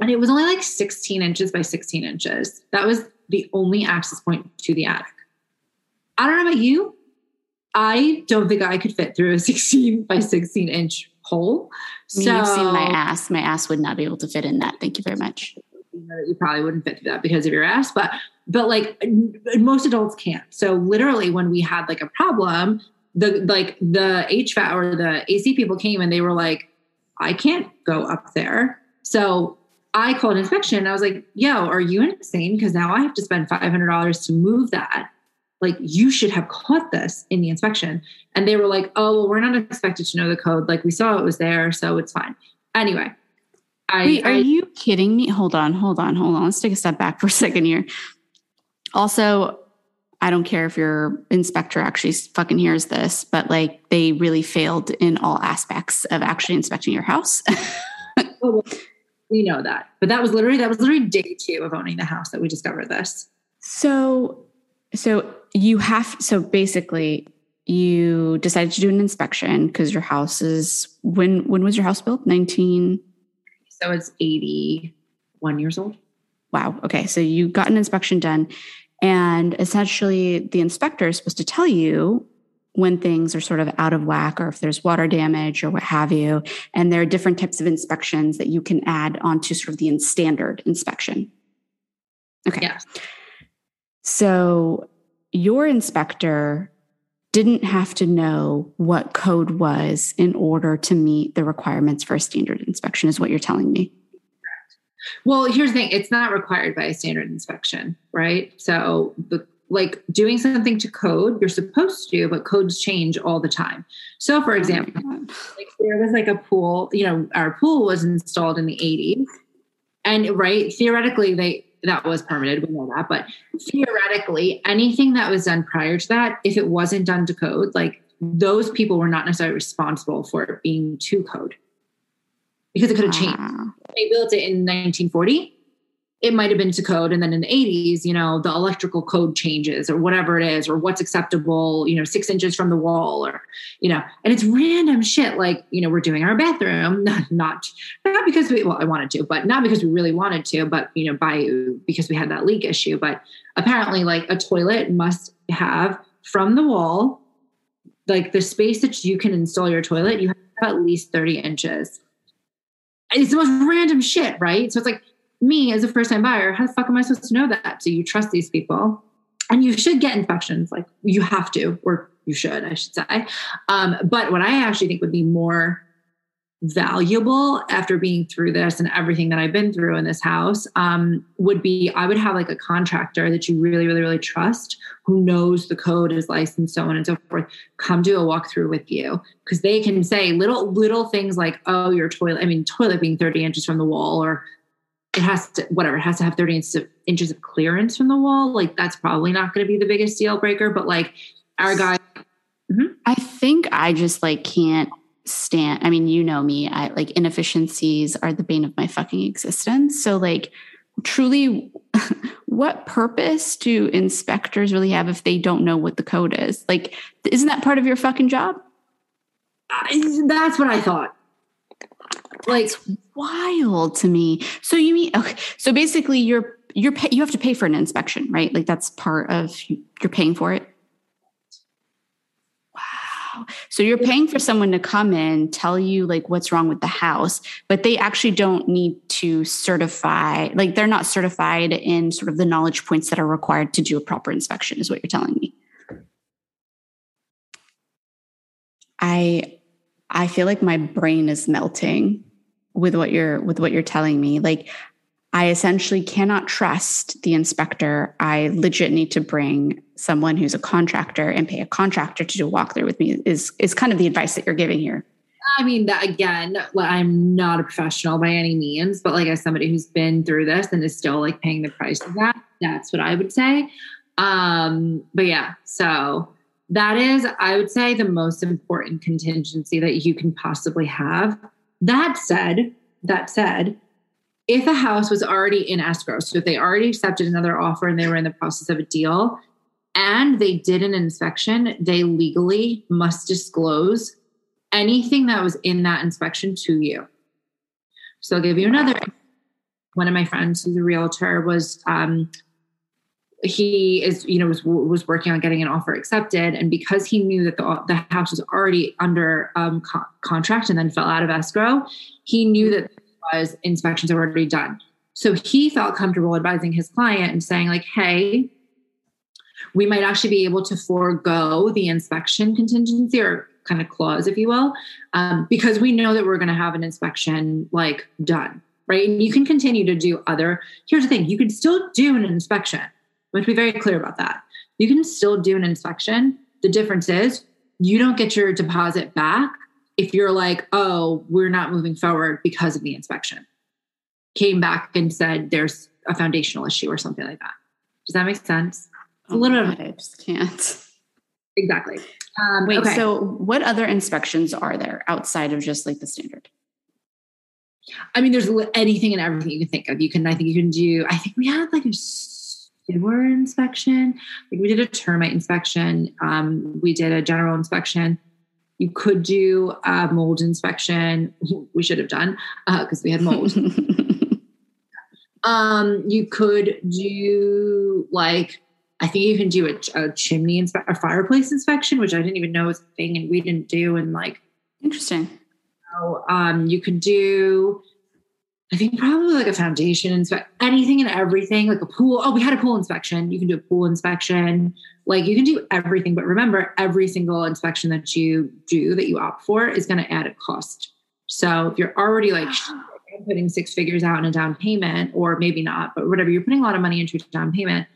and it was only like 16 inches by 16 inches. That was the only access point to the attic. I don't know about you. I don't think I could fit through a [LAUGHS] 16 by 16 inch hole. I mean, so, you've seen my ass. My ass would not be able to fit in that. Thank you very much. You probably wouldn't fit through that because of your ass, but but like most adults can't. So literally, when we had like a problem, the like the HVAC or the AC people came and they were like, "I can't go up there." So I called inspection. I was like, yo, are you insane? Because now I have to spend $500 to move that. Like, you should have caught this in the inspection. And they were like, oh, well, we're not expected to know the code. Like, we saw it was there, so it's fine. Anyway. I, Wait, are I, you kidding me? Hold on, hold on, hold on. Let's take a step back for a [LAUGHS] second here. Also, I don't care if your inspector actually fucking hears this, but like they really failed in all aspects of actually inspecting your house. [LAUGHS] Oh, We know that, but that was literally that was literally day two of owning the house that we discovered this. So, so you have so basically you decided to do an inspection because your house is when when was your house built? 19 so it's 81 years old. Wow. Okay. So you got an inspection done and essentially the inspector is supposed to tell you when things are sort of out of whack or if there's water damage or what have you. And there are different types of inspections that you can add onto sort of the standard inspection. Okay. Yeah so your inspector didn't have to know what code was in order to meet the requirements for a standard inspection, is what you're telling me. Well, here's the thing. It's not required by a standard inspection, right? So, the, like doing something to code, you're supposed to, but codes change all the time. So, for oh example, oh like there was like a pool, you know, our pool was installed in the 80s. And right, theoretically, they that was permitted. We know that. But theoretically, anything that was done prior to that, if it wasn't done to code, like those people were not necessarily responsible for it being to code because it could have changed. They built it in 1940 it might have been to code. And then in the 80s you know the electrical code changes or whatever it is or what's acceptable you know six inches from the wall or you know and it's random shit. Like you know we're doing our bathroom [LAUGHS] not not because we well i wanted to but not because we really wanted to but you know by because we had that leak issue. But apparently like a toilet must have from the wall like the space that you can install your toilet you have at least 30 inches. It's the most random shit right? So it's like me as a first time buyer, how the fuck am I supposed to know that? So you trust these people and you should get inspections. Like you have to, or you should, I should say. Um, but what I actually think would be more valuable after being through this and everything that I've been through in this house um, would be I would have like a contractor that you really, really, really trust who knows the code is licensed, so on and so forth, come do a walkthrough with you because they can say little, little things like, oh, your toilet, I mean, toilet being 30 inches from the wall or it has to whatever it has to have 30 inches of clearance from the wall. Like that's probably not going to be the biggest deal breaker but like our guy mm-hmm. i think i just like can't stand i mean you know me i like inefficiencies are the bane of my fucking existence. So like truly [LAUGHS] what purpose do inspectors really have if they don't know what the code is? Like isn't that part of your fucking job? I, that's what i thought like wild to me. So you mean okay? So basically, you're you're pay, you have to pay for an inspection, right? Like that's part of you're paying for it. Wow. So you're paying for someone to come in, tell you like what's wrong with the house, but they actually don't need to certify. Like they're not certified in sort of the knowledge points that are required to do a proper inspection. Is what you're telling me. I I feel like my brain is melting with what you're with what you're telling me. Like i essentially cannot trust the inspector i legit need to bring someone who's a contractor and pay a contractor to do a walkthrough with me is is kind of the advice that you're giving here. I mean that again i'm not a professional by any means but like as somebody who's been through this and is still like paying the price of that that's what i would say. Um but yeah so that is i would say the most important contingency that you can possibly have that said, that said, if a house was already in escrow, so if they already accepted another offer and they were in the process of a deal and they did an inspection, they legally must disclose anything that was in that inspection to you. So I'll give you another. One of my friends who's a realtor was um, he is you know was was working on getting an offer accepted. And because he knew that the, the house was already under um, co- contract and then fell out of escrow he knew that was inspections were already done. So he felt comfortable advising his client and saying like hey we might actually be able to forego the inspection contingency or kind of clause if you will um, because we know that we're going to have an inspection like done right? And you can continue to do other here's the thing you can still do an inspection have to be very clear about that. You can still do an inspection. The difference is you don't get your deposit back if you're like, oh, we're not moving forward because of the inspection. Came back and said there's a foundational issue or something like that. Does that make sense? It's a little bit. I just can't. Exactly. Um, Wait, okay. so what other inspections are there outside of just like the standard? I mean, there's anything and everything you can think of. You can, I think you can do, I think we had like a sewer inspection. Like we did a termite inspection. Um, we did a general inspection. You could do a mold inspection. [LAUGHS] We should have done because we had mold. [LAUGHS] um, you could do like, I think you can do a, a chimney inspection, a fireplace inspection, which I didn't even know was a thing and we didn't do. And like, Interesting. so, um, you could do, I think probably like a foundation inspect, anything and everything, like a pool. Oh, we had a pool inspection. You can do a pool inspection. Like you can do everything, but remember, every single inspection that you do that you opt for is going to add a cost. So if you're already like ah. [SIGHS] putting six figures out in a down payment, or maybe not, but whatever, you're putting a lot of money into a down payment.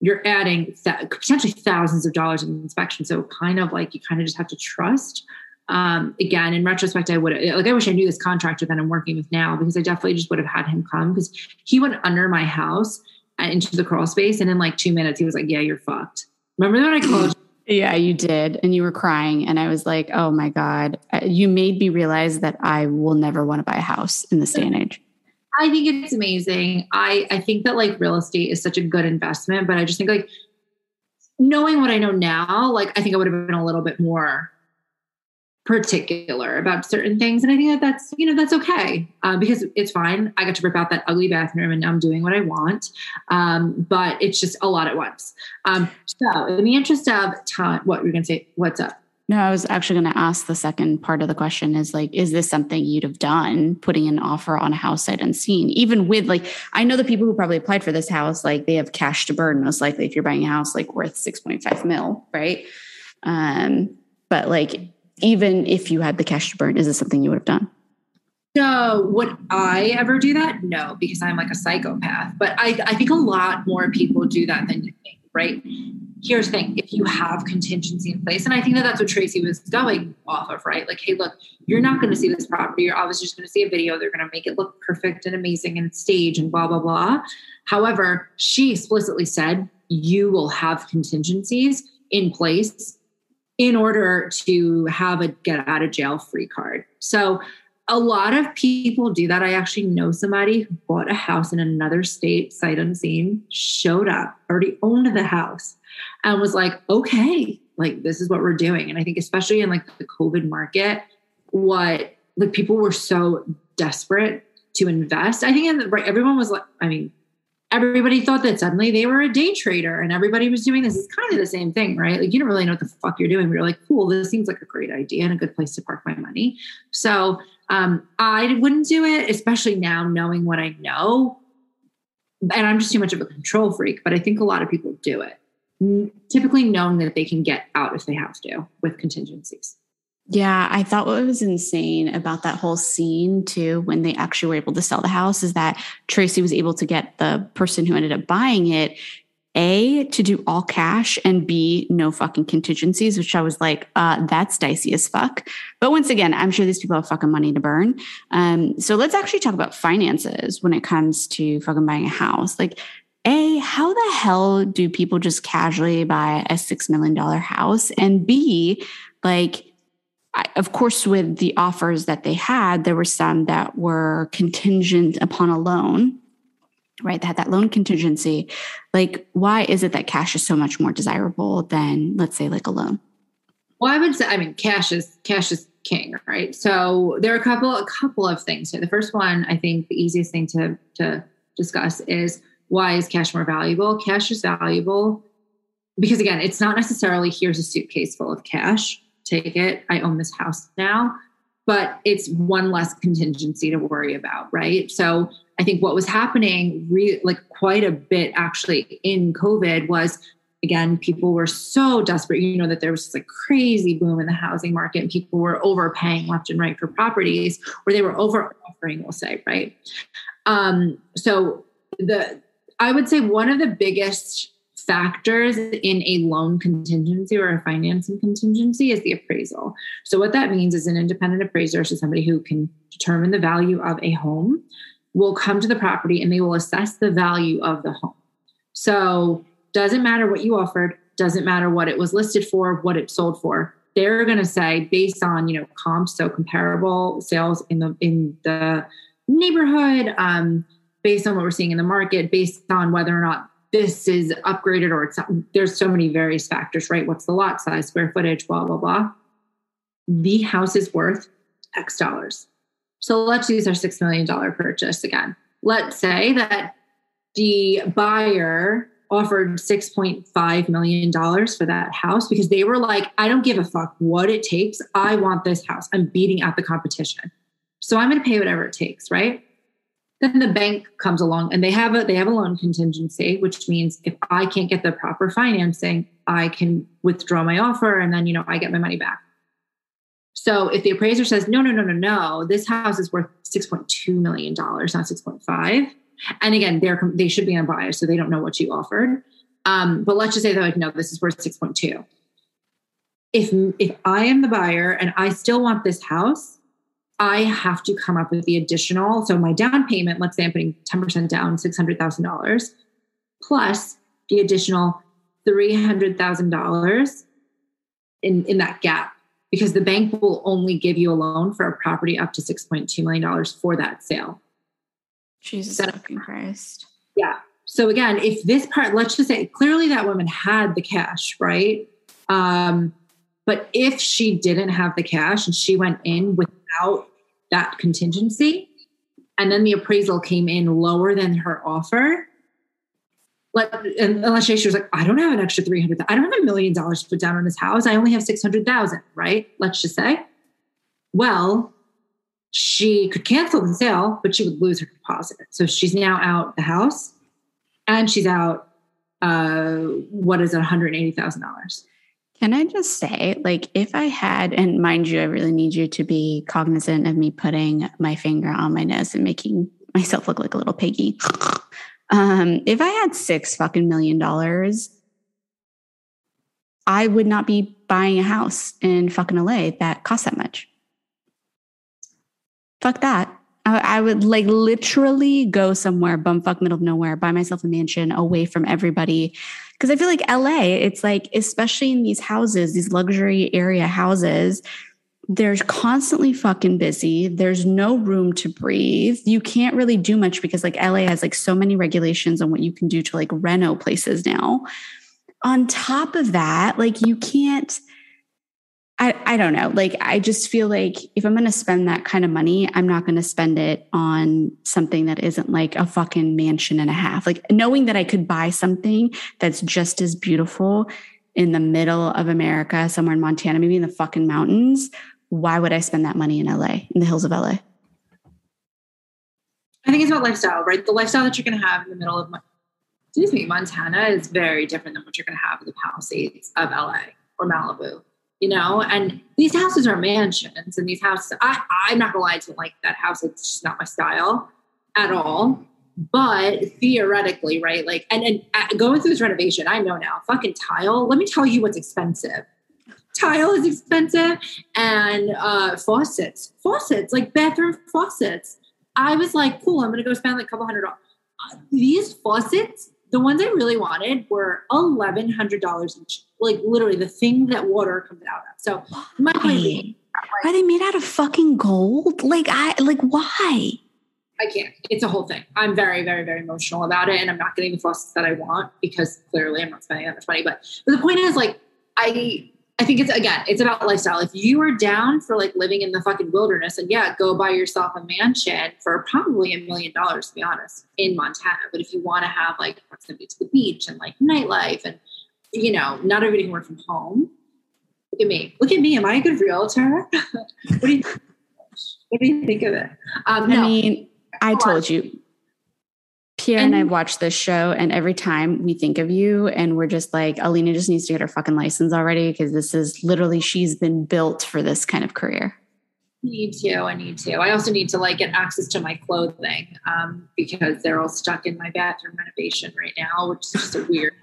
You're adding th- potentially thousands of dollars in inspection. So kind of like you kind of just have to trust um, again, in retrospect, I would like, I wish I knew this contractor that I'm working with now because I definitely just would have had him come because he went under my house uh, into the crawl space. And in like two minutes, he was like, yeah, you're fucked. Remember when I called you? Yeah, you did. And you were crying. And I was like, oh my God. Uh, You made me realize that I will never want to buy a house in this day and age. I think it's amazing. I, I think that like real estate is such a good investment, but I just think like knowing what I know now, like I think I would have been a little bit more particular about certain things. And I think that that's, you know, that's okay uh, because it's fine. I got to rip out that ugly bathroom and I'm doing what I want. Um, but it's just a lot at once. Um, so in the interest of time, what you're going to say, what's up? No, I was actually going to ask the second part of the question is like, is this something you'd have done putting an offer on a house sight unseen? Even with like, I know the people who probably applied for this house, like they have cash to burn, most likely if you're buying a house like worth 6.5 mil, right? Um, but like, even if you had the cash to burn, is this something you would have done? So would I ever do that? No, because I'm like a psychopath. But I, I think a lot more people do that than you think, right? Here's the thing if you have contingency in place, and I think that that's what Tracy was going off of, right? Like, hey, look, you're not going to see this property. You're obviously just going to see a video. They're going to make it look perfect and amazing and stage and blah, blah, blah. However, she explicitly said you will have contingencies in place in order to have a get out of jail free card. So a lot of people do that. I actually know somebody who bought a house in another state, sight unseen, showed up, already owned the house, and was like, okay, like this is what we're doing. And I think, especially in like the COVID market, what like people were so desperate to invest. I think right, everyone was like, I mean, everybody thought that suddenly they were a day trader and everybody was doing this. It's kind of the same thing, right? Like you don't really know what the fuck you're doing. We are like, cool, this seems like a great idea and a good place to park my money. So um, I wouldn't do it, especially now knowing what I know. And I'm just too much of a control freak, but I think a lot of people do it, typically knowing that they can get out if they have to with contingencies. Yeah, I thought what was insane about that whole scene too, when they actually were able to sell the house, is that Tracy was able to get the person who ended up buying it, A, to do all cash, and B, no fucking contingencies, which I was like, uh, that's dicey as fuck. But once again, I'm sure these people have fucking money to burn. Um, so let's actually talk about finances when it comes to fucking buying a house. Like, a, how the hell do people just casually buy a $6 million house? And B, like, of course, with the offers that they had, there were some that were contingent upon a loan, right? They had that loan contingency. Like, why is it that cash is so much more desirable than, let's say, like a loan? Well, I would say, I mean, cash is cash is king, right? So there are a couple a couple of things here. The first one, I think, the easiest thing to to discuss is why is cash more valuable? Cash is valuable because again, it's not necessarily here's a suitcase full of cash take it. I own this house now, but it's one less contingency to worry about, right? So I think what was happening re- like quite a bit actually in COVID was again, people were so desperate, you know, that there was this like crazy boom in the housing market and people were overpaying left and right for properties or they were over offering, we'll say, right? Um, so the I would say one of the biggest factors in a loan contingency or a financing contingency is the appraisal. So, what that means is an independent appraiser, so somebody who can determine the value of a home, will come to the property and they will assess the value of the home. So, Doesn't matter what you offered, doesn't matter what it was listed for, what it sold for. They're going to say based on, you know, comps, so comparable sales in the in the neighborhood, um, based on what we're seeing in the market, based on whether or not this is upgraded or it's there's so many various factors, right? What's the lot size, square footage, blah, blah, blah. The house is worth X dollars. So let's use our $6 million purchase again. Let's say that the buyer offered $6.5 million for that house because they were like, I don't give a fuck what it takes. I want this house. I'm beating out the competition. So I'm going to pay whatever it takes, right? Then the bank comes along and they have a they have a loan contingency, which means if I can't get the proper financing, I can withdraw my offer and then you know I get my money back. So if the appraiser says, no, no, no, no, no, this house is worth $6.2 million, not 6.5. And again, they're they should be buyer, so they don't know what you offered. Um, but let's just say they're like, no, this is worth 6.2. If if I am the buyer and I still want this house, I have to come up with the additional. So my down payment, let's say I'm putting 10% down, $600,000, plus the additional $300,000 in, in that gap because the bank will only give you a loan for a property up to $6.2 million for that sale. Jesus so, Christ. Yeah. So again, if this part, let's just say clearly that woman had the cash, right? Um, but if she didn't have the cash and she went in without that contingency, and then the appraisal came in lower than her offer, let's say she was like, I don't have an extra 300, I don't have a million dollars to put down on this house. I only have 600,000, right? Let's just say. Well, she could cancel the sale, but she would lose her deposit. So she's now out the house and she's out, uh, what is it, $180,000. Can I just say, like, if I had, and mind you, I really need you to be cognizant of me putting my finger on my nose and making myself look like a little piggy. Um, if I had six fucking million dollars, I would not be buying a house in fucking LA that costs that much. Fuck that. I, I would like literally go somewhere, bumfuck middle of nowhere, buy myself a mansion away from everybody because I feel like LA, it's like, especially in these houses, these luxury area houses, there's constantly fucking busy. There's no room to breathe. You can't really do much because like LA has like so many regulations on what you can do to like reno places now. On top of that, like you can't I, I don't know. Like, I just feel like if I'm going to spend that kind of money, I'm not going to spend it on something that isn't like a fucking mansion and a half. Like, knowing that I could buy something that's just as beautiful in the middle of America, somewhere in Montana, maybe in the fucking mountains, why would I spend that money in LA, in the hills of LA? I think it's about lifestyle, right? The lifestyle that you're going to have in the middle of, excuse me, Montana is very different than what you're going to have in the Palisades of LA or Malibu you know? And these houses are mansions and these houses I, i'm not gonna lie to like that house it's just not my style at all. But theoretically right like and, and uh, going through this renovation i know now fucking tile let me tell you what's expensive. Tile is expensive and uh faucets faucets like bathroom faucets. I was like cool i'm gonna go spend like a couple hundred dollars uh, these faucets the ones I really wanted were eleven hundred dollars each. Like literally the thing that water comes out of. So my point are they made out of fucking gold? Like I like why? I can't. It's a whole thing. I'm very, very, very emotional about it, and I'm not getting the faucets that I want because clearly I'm not spending that much money. But but the point is, like, I I think it's again, it's about lifestyle. If you are down for like living in the fucking wilderness, and yeah, go buy yourself a mansion for probably a million dollars, to be honest, in Montana. But if you want to have like proximity to the beach and like nightlife, and you know, not everybody can work from home. Look at me. Look at me. Am I a good realtor? [LAUGHS] what do you? What do you think of it? Um, no. I mean, I told you Pierre and, and I watch this show, and every time we think of you, and we're just like, Aleena just needs to get her fucking license already because this is literally she's been built for this kind of career. Need to. I need to. I also need to like get access to my clothing um, because they're all stuck in my bathroom renovation right now, which is just a weird. [LAUGHS]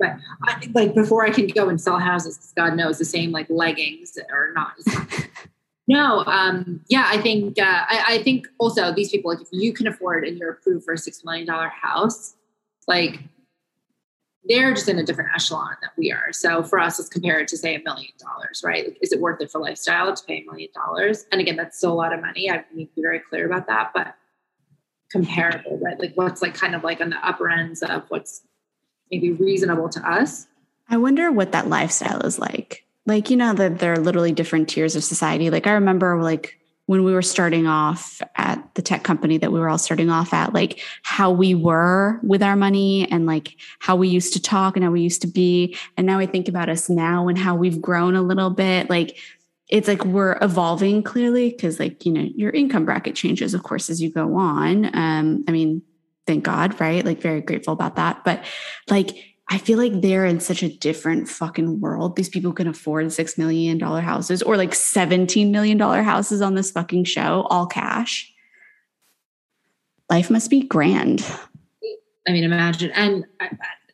But I, like before I can go and sell houses, God knows the same like leggings are not. [LAUGHS] No, um, yeah, I think uh, I, I, think also these people, like if you can afford and you're approved for a six million dollar house, like they're just in a different echelon that we are. So for us, let's compare it to say a million dollars, right? Like, is it worth it for lifestyle to pay a million dollars? And again, that's still a lot of money. I need to be very clear about that, but comparable, right? Like what's like kind of like on the upper ends of what's maybe reasonable to us. I wonder what that lifestyle is like. Like, you know, that there are literally different tiers of society. Like I remember like when we were starting off at the tech company that we were all starting off at, like how we were with our money and like how we used to talk and how we used to be. And now I think about us now and how we've grown a little bit. Like it's like we're evolving clearly because like, you know, your income bracket changes, of course, as you go on. Um, I mean, thank God, right? Like very grateful about that. But like I feel like they're in such a different fucking world. These people can afford $6 million houses or like $17 million houses on this fucking show, all cash. Life must be grand. I mean, imagine. And,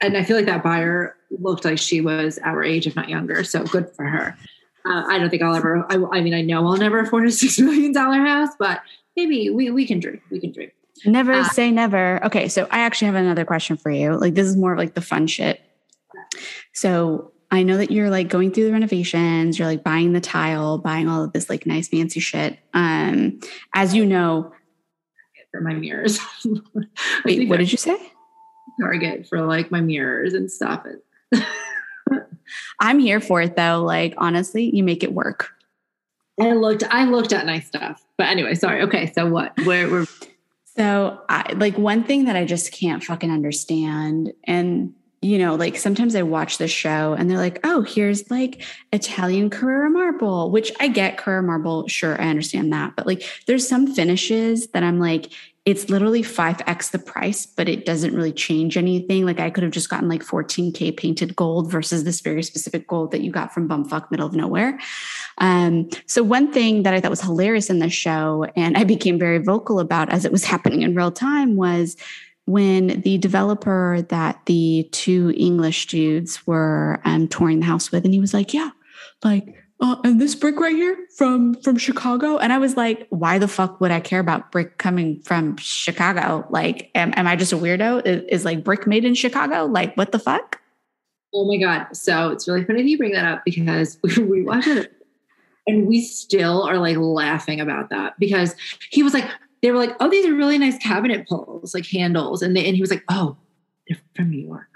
and I feel like that buyer looked like she was our age, if not younger. So good for her. Uh, I don't think I'll ever, I, I mean, I know I'll never afford a $6 million house, but maybe we, we can dream. We can dream. Never uh, say never. Okay, so I actually have another question for you. Like this is more of like the fun shit. So I know that you're like going through the renovations, you're like buying the tile, buying all of this like nice fancy shit. Um, as you know, for my mirrors. [LAUGHS] Wait, what did you say? Target for like my mirrors and stuff. I'm here for it though. Like honestly, you make it work. I looked I looked at nice stuff. But anyway, sorry. Okay, so what? Where we're so, I, like, one thing that I just can't fucking understand, and you know, like sometimes I watch the show and they're like, oh, here's like Italian Carrara marble, which I get Carrara marble. Sure, I understand that. But like, there's some finishes that I'm like, it's literally 5x the price, but it doesn't really change anything. Like I could have just gotten like 14K painted gold versus this very specific gold that you got from bumfuck middle of nowhere. Um, so one thing that I thought was hilarious in the show, and I became very vocal about as it was [LAUGHS] happening in real time, was when the developer that the two English dudes were um, touring the house with, and he was like, "Yeah, like uh, and this brick right here from from Chicago. And I was like, why the fuck would I care about brick coming from Chicago? Like, am, am I just a weirdo? Is, is, like brick made in Chicago? Like, what the fuck? Oh my god! So it's really funny that you bring that up because we, [LAUGHS] we watched it and we still are like laughing about that because he was like, they were like, oh, these are really nice cabinet pulls, like handles, and they, and he was like, oh, they're from New York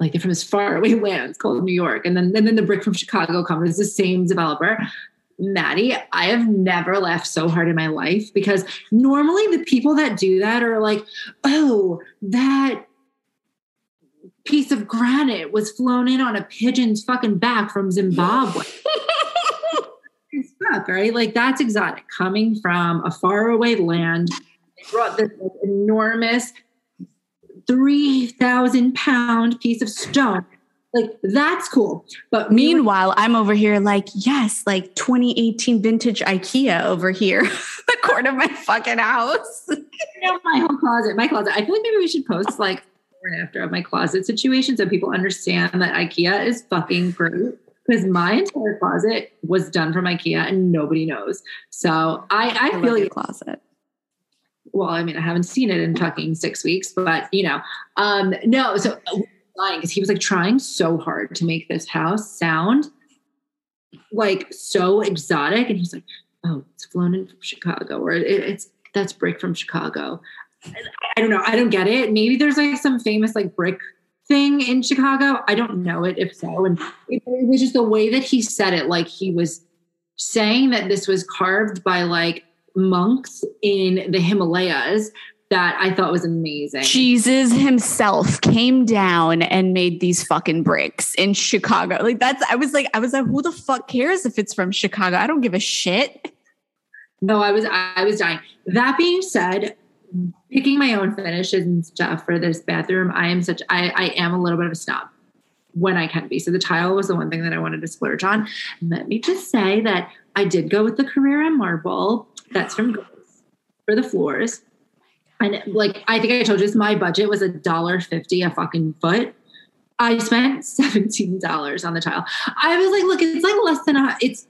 like they're from this far away [LAUGHS] lands called New York. And then, and then the brick from Chicago comes, it's the same developer. Madi, I have never laughed so hard in my life because normally the people that do that are like, oh, that piece of granite was flown in on a pigeon's fucking back from Zimbabwe. [LAUGHS] fuck, right? Like that's exotic coming from a faraway land. They brought this enormous 3,000 pound piece of stone. Like that's cool. But meanwhile, I'm over here like, yes, like 2018 vintage IKEA over here, [LAUGHS] the corner of my fucking house. [LAUGHS] my whole closet, my closet. I feel like maybe we should post like before and after of my closet situation so people understand that IKEA is fucking great because my entire closet was done from IKEA and nobody knows. So I, I, I feel your closet well, I mean, I haven't seen it in fucking six weeks, but you know, um, no, so uh, lying because he was like trying so hard to make this house sound like so exotic, and he's like, "Oh, it's flown in from Chicago," or it, "It's that's brick from Chicago." I don't know. I don't get it. Maybe there's like some famous like brick thing in Chicago. I don't know it if so. And it, it was just the way that he said it, like he was saying that this was carved by like monks in the Himalayas that I thought was amazing. Jesus himself came down and made these fucking bricks in Chicago. Like that's I was like I was like who the fuck cares if it's from Chicago? I don't give a shit. No, I was I was dying. That being said, picking my own finishes and uh, stuff for this bathroom, I am such I I am a little bit of a snob when I can be. So the tile was the one thing that I wanted to splurge on. And let me just say that I did go with the Carrara marble that's from [GASPS] for the floors. And like I think I told you this, my budget was a dollar fifty a fucking foot. I spent [LAUGHS] seventeen dollars on the tile. I was like, look, it's like less than a. It's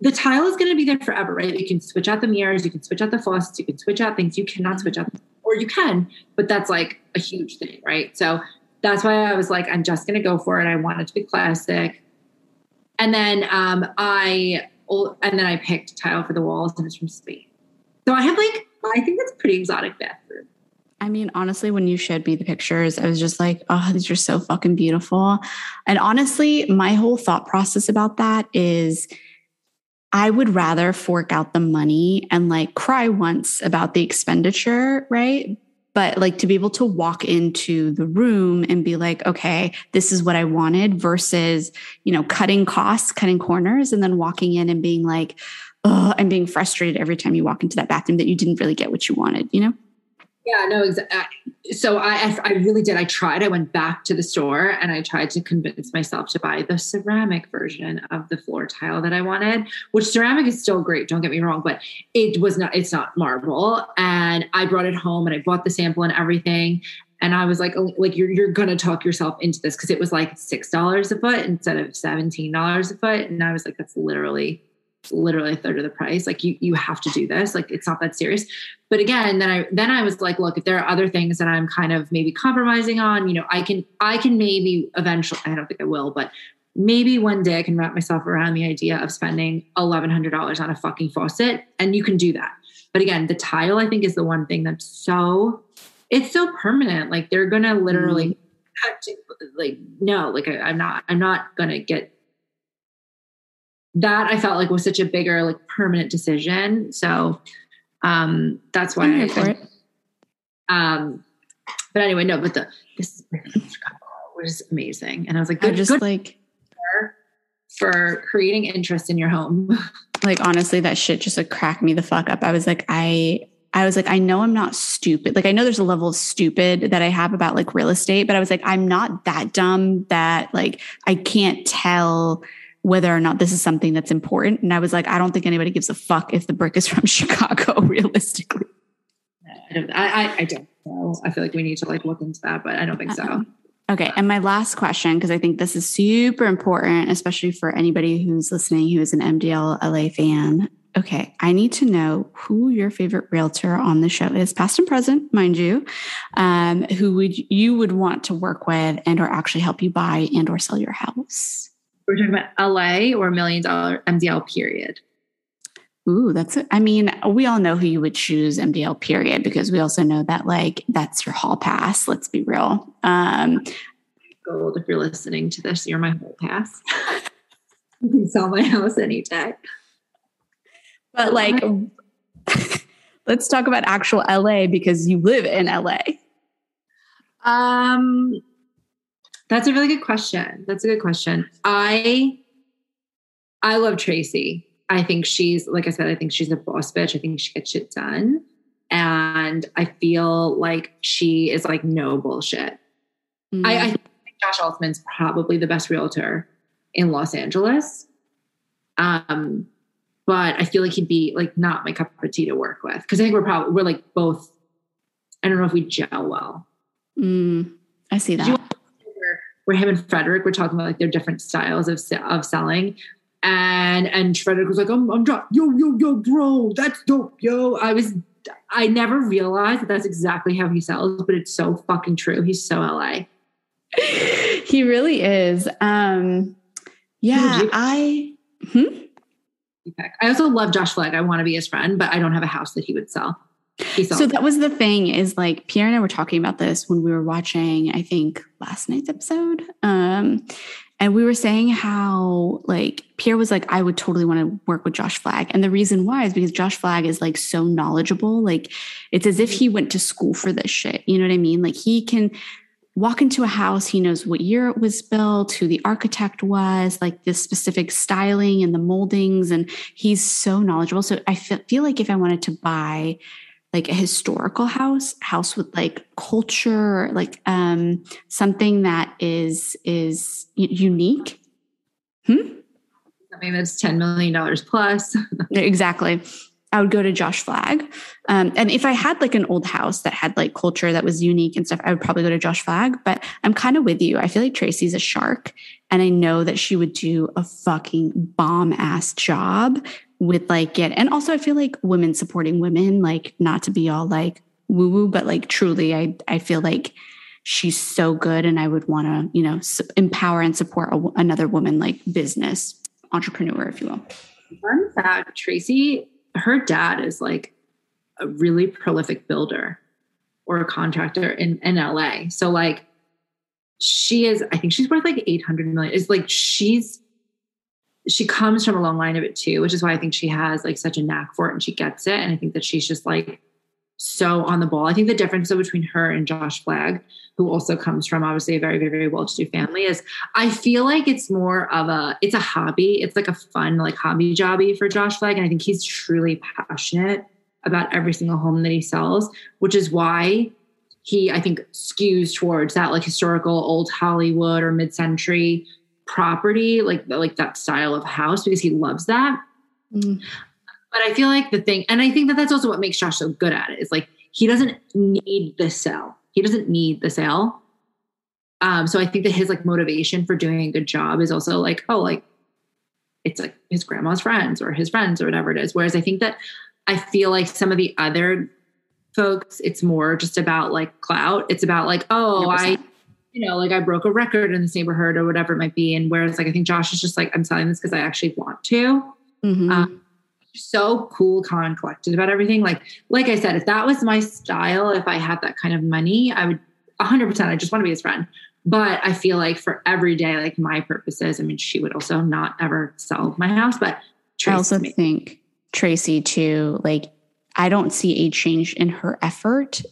the tile is going to be there forever, right? You can switch out the mirrors, you can switch out the faucets, you can switch out things. You cannot mm-hmm. switch out, or you can, but that's like a huge thing, right? So that's why I was like, I'm just going to go for it. I want it to be classic. And then um, I, and then I picked tile for the walls and it's from Spain. So I have like, I think that's pretty exotic bathroom. I mean, honestly, when you showed me the pictures, I was just like, oh, these are so fucking beautiful. And honestly, my whole thought process about that is I would rather fork out the money and like cry once about the expenditure, right? But like to be able to walk into the room and be like, okay, this is what I wanted versus, you know, cutting costs, cutting corners, and then walking in and being like, oh, and being frustrated every time you walk into that bathroom that you didn't really get what you wanted, you know? Yeah, no, exactly. So I, I really did. I tried. I went back to the store and I tried to convince myself to buy the ceramic version of the floor tile that I wanted. Which ceramic is still great. Don't get me wrong, but it was not. It's not marble. And I brought it home and I bought the sample and everything. And I was like, oh, like you're you're gonna talk yourself into this because it was like six dollars a foot instead of seventeen dollars a foot. And I was like, that's literally literally a third of the price. Like you you have to do this. Like it's not that serious. But again then i then i was like look if there are other things that i'm kind of maybe compromising on you know i can i can maybe eventually i don't think i will but maybe one day i can wrap myself around the idea of spending $1100 on a fucking faucet and you can do that. But again the tile i think is the one thing that's so it's so permanent. Like they're gonna literally mm. like no like I, i'm not i'm not gonna get that I felt like was such a bigger, like permanent decision. So um that's why I for it. Um but anyway, no, but the this was amazing. And I was like, good, I just good like for creating interest in your home. [LAUGHS] like honestly, that shit just like cracked me the fuck up. I was like, I I was like, I know I'm not stupid. Like, I know there's a level of stupid that I have about like real estate, but I was like, I'm not that dumb that like I can't tell whether or not this is something that's important. And I was like, I don't think anybody gives a fuck if the brick is [LAUGHS] from Chicago, realistically. I don't, I, I don't know. I feel like we need to like look into that, but I don't think so. Okay. And my last question, because I think this is super important, especially for anybody who's listening who is an MDL LA fan. Okay. I need to know who your favorite realtor on the show is, past and present, mind you, um, who would you would want to work with and or actually help you buy and or sell your house. We're talking about LA or million dollar MDL period. Ooh, that's it. I mean, we all know who you would choose MDL period because we also know that like that's your hall pass. Let's be real. Um, Gold, if you're listening to this, you're my hall pass. you can sell my house any day. But like, [LAUGHS] let's talk about actual LA because you live in LA. Um, that's a really good question. That's a good question. I I love Tracy. I think she's like I said, I think she's a boss bitch. I think she gets shit done. And I feel like she is like no bullshit. Mm-hmm. I, I think Josh Altman's probably the best realtor in Los Angeles. Um, but I feel like he'd be like not my cup of tea to work with because I think we're probably we're like both. I don't know if we gel well. Mm, I see that where him and Fredrik were talking about like their different styles of of selling. And and Fredrik was like, I'm I'm drunk. Yo, yo, yo, bro, that's dope, yo. I was I never realized that that's exactly how he sells, but it's so fucking true. He's so LA. [LAUGHS] he really is. Um yeah, I hmm? I also love Josh Flagg. I want to be his friend, but I don't have a house that he would sell. So that was the thing is like Pierre and I were talking about this when we were watching, I think last night's episode. Um, and we were saying how like Pierre was like, I would totally want to work with Josh Flagg. And the reason why is because Josh Flagg is like so knowledgeable. Like it's as if he went to school for this shit. You know what I mean? Like he can walk into a house, he knows what year it was built, who the architect was, like the specific styling and the moldings. And he's so knowledgeable. So I feel like if I wanted to buy like a historical house house with like culture like um something that is is unique. Hmm? Something that's 10 million dollars plus. [LAUGHS] Exactly I would go to Josh Flagg. Um, and if I had like an old house that had like culture that was unique and stuff, I would probably go to Josh Flagg. But I'm kind of with you. I feel like Tracy's a shark. And I know that she would do a fucking bomb ass job with like it. And also I feel like women supporting women, like not to be all like woo woo, but like truly, I, I feel like she's so good and I would want to, you know, empower and support a, another woman like business entrepreneur, if you will. Fun fact Tracy, her dad is like a really prolific builder or a contractor in, in LA. So, like, she is, I think she's worth like 800 million. It's like she's, she comes from a long line of it too, which is why I think she has like such a knack for it and she gets it. And I think that she's just like so on the ball. I think the difference between her and Josh Flagg, who also comes from obviously a very, very, very well-to-do family, is I feel like it's more of a it's a hobby. It's like a fun like hobby jobby for Josh Flagg, and I think he's truly passionate about every single home that he sells, which is why he I think skews towards that like historical old Hollywood or mid-century property, like like that style of house, because he loves that. Mm. But I feel like the thing, and I think that that's also what makes Josh so good at it. Is like he doesn't need the sell. He doesn't need the sale. Um, so I think that his like motivation for doing a good job is also like, oh, like it's like his grandma's friends or his friends or whatever it is. Whereas I think that I feel like some of the other folks, it's more just about like clout. It's about like, oh, 100%. I, you know, like I broke a record in this neighborhood or whatever it might be. And whereas like I think Josh is just like, I'm selling this because I actually want to. Mm-hmm. Um, so cool, calm, and collected about everything. Like, like I said, if that was my style, if I had that kind of money, I would 100%. I just want to be his friend. But I feel like for every day, like my purposes, I mean, she would also not ever sell my house. But Tracy I also think Tracy too. Like, I don't see a change in her effort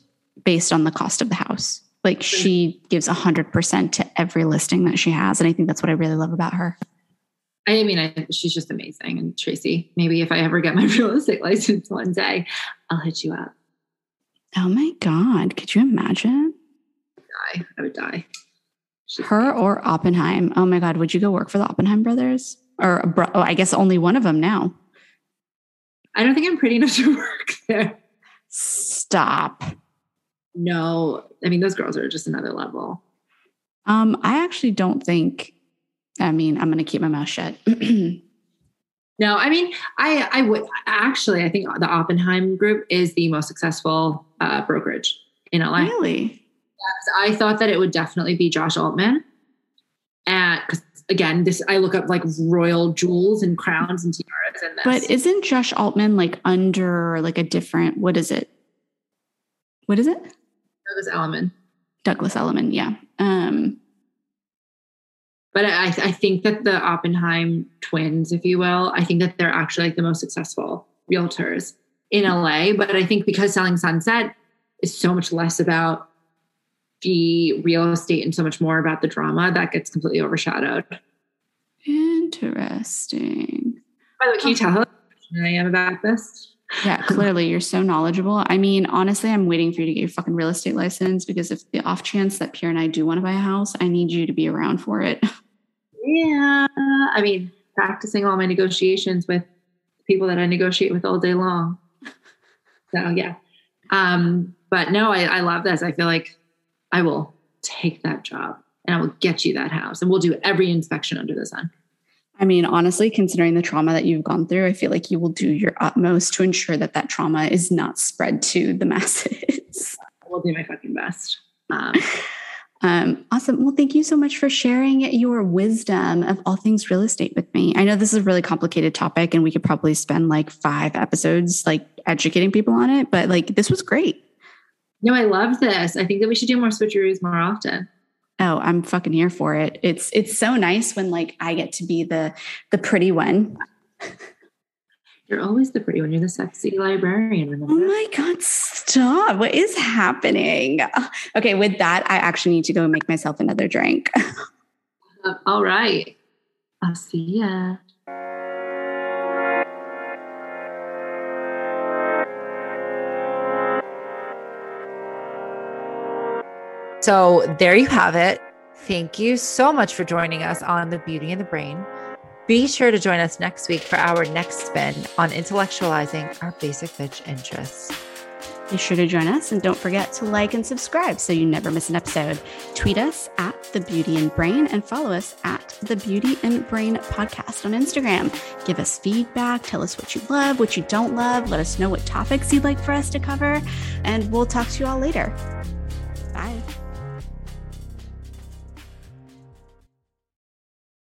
based on the cost of the house. Like mm. she gives hundred percent to every listing that she has. And I think that's what I really love about her. I mean, I, she's just amazing. And Tracy, maybe if I ever get my [LAUGHS] real estate license one day, I'll hit you up. Oh my God. Could you imagine? Die. I would die. She's Her amazing. or Oppenheim. Oh my God. Would you go work for the Oppenheim brothers? Or, bro- oh, I guess only one of them now. I don't think I'm pretty enough to [LAUGHS] work there. Stop. No, I mean, those girls are just another level. Um, I actually don't think I mean, I'm going to keep my mouth shut. [CLEARS THROAT] no, I mean, I I would actually. I think the Oppenheim Group is the most successful uh, brokerage in LA. Really? Yes, I thought that it would definitely be Josh Altman. And because again, this I look up like royal jewels and crowns and tiaras and this. But isn't Josh Altman like under like a different? What is it? What is it? Douglas Elliman. Douglas Elliman, yeah. Um, but I, I think that the Oppenheim twins, if you will, I think that they're actually like the most successful realtors in LA. But I think because selling Sunset is so much less about the real estate and so much more about the drama, that gets completely overshadowed. Interesting. By the way, can you tell how I am about this? Yeah, clearly you're so knowledgeable. I mean, honestly, I'm waiting for you to get your fucking real estate license because if the off chance that Pierre and I do want to buy a house, I need you to be around for it. [LAUGHS] Yeah. I mean, practicing all my negotiations with people that I negotiate with all day long. So yeah. Um, but no, I, I love this. I feel like I will take that job and I will get you that house and we'll do every inspection under the sun. I mean, honestly, considering the trauma that you've gone through, I feel like you will do your utmost to ensure that that trauma is not spread to the [LAUGHS] masses. I will do my fucking best. Um, [LAUGHS] um, awesome. Well, thank you so much for sharing your wisdom of all things real estate with me. I know this is a really complicated topic and we could probably spend like five episodes like educating people on it, but like this was great. No, I love this. I think that we should do more switcheroos more often oh i'm fucking here for it it's it's so nice when like i get to be the the pretty one [LAUGHS] you're always the pretty one you're the sexy librarian remember? oh my god stop what is happening okay with that i actually need to go and make myself another drink [LAUGHS] uh, all right i'll see ya So there you have it. Thank you so much for joining us on The Basic and the Brain. Be sure to join us next week for our next spin on intellectualizing our basic bitch interests. Be sure to join us and don't forget to like and subscribe so you never miss an episode. Tweet us at The Basic and Brain and follow us at The Basic and Brain Podcast on Instagram. Give us feedback, tell us what you love, what you don't love, let us know what topics you'd like for us to cover, and we'll talk to you all later.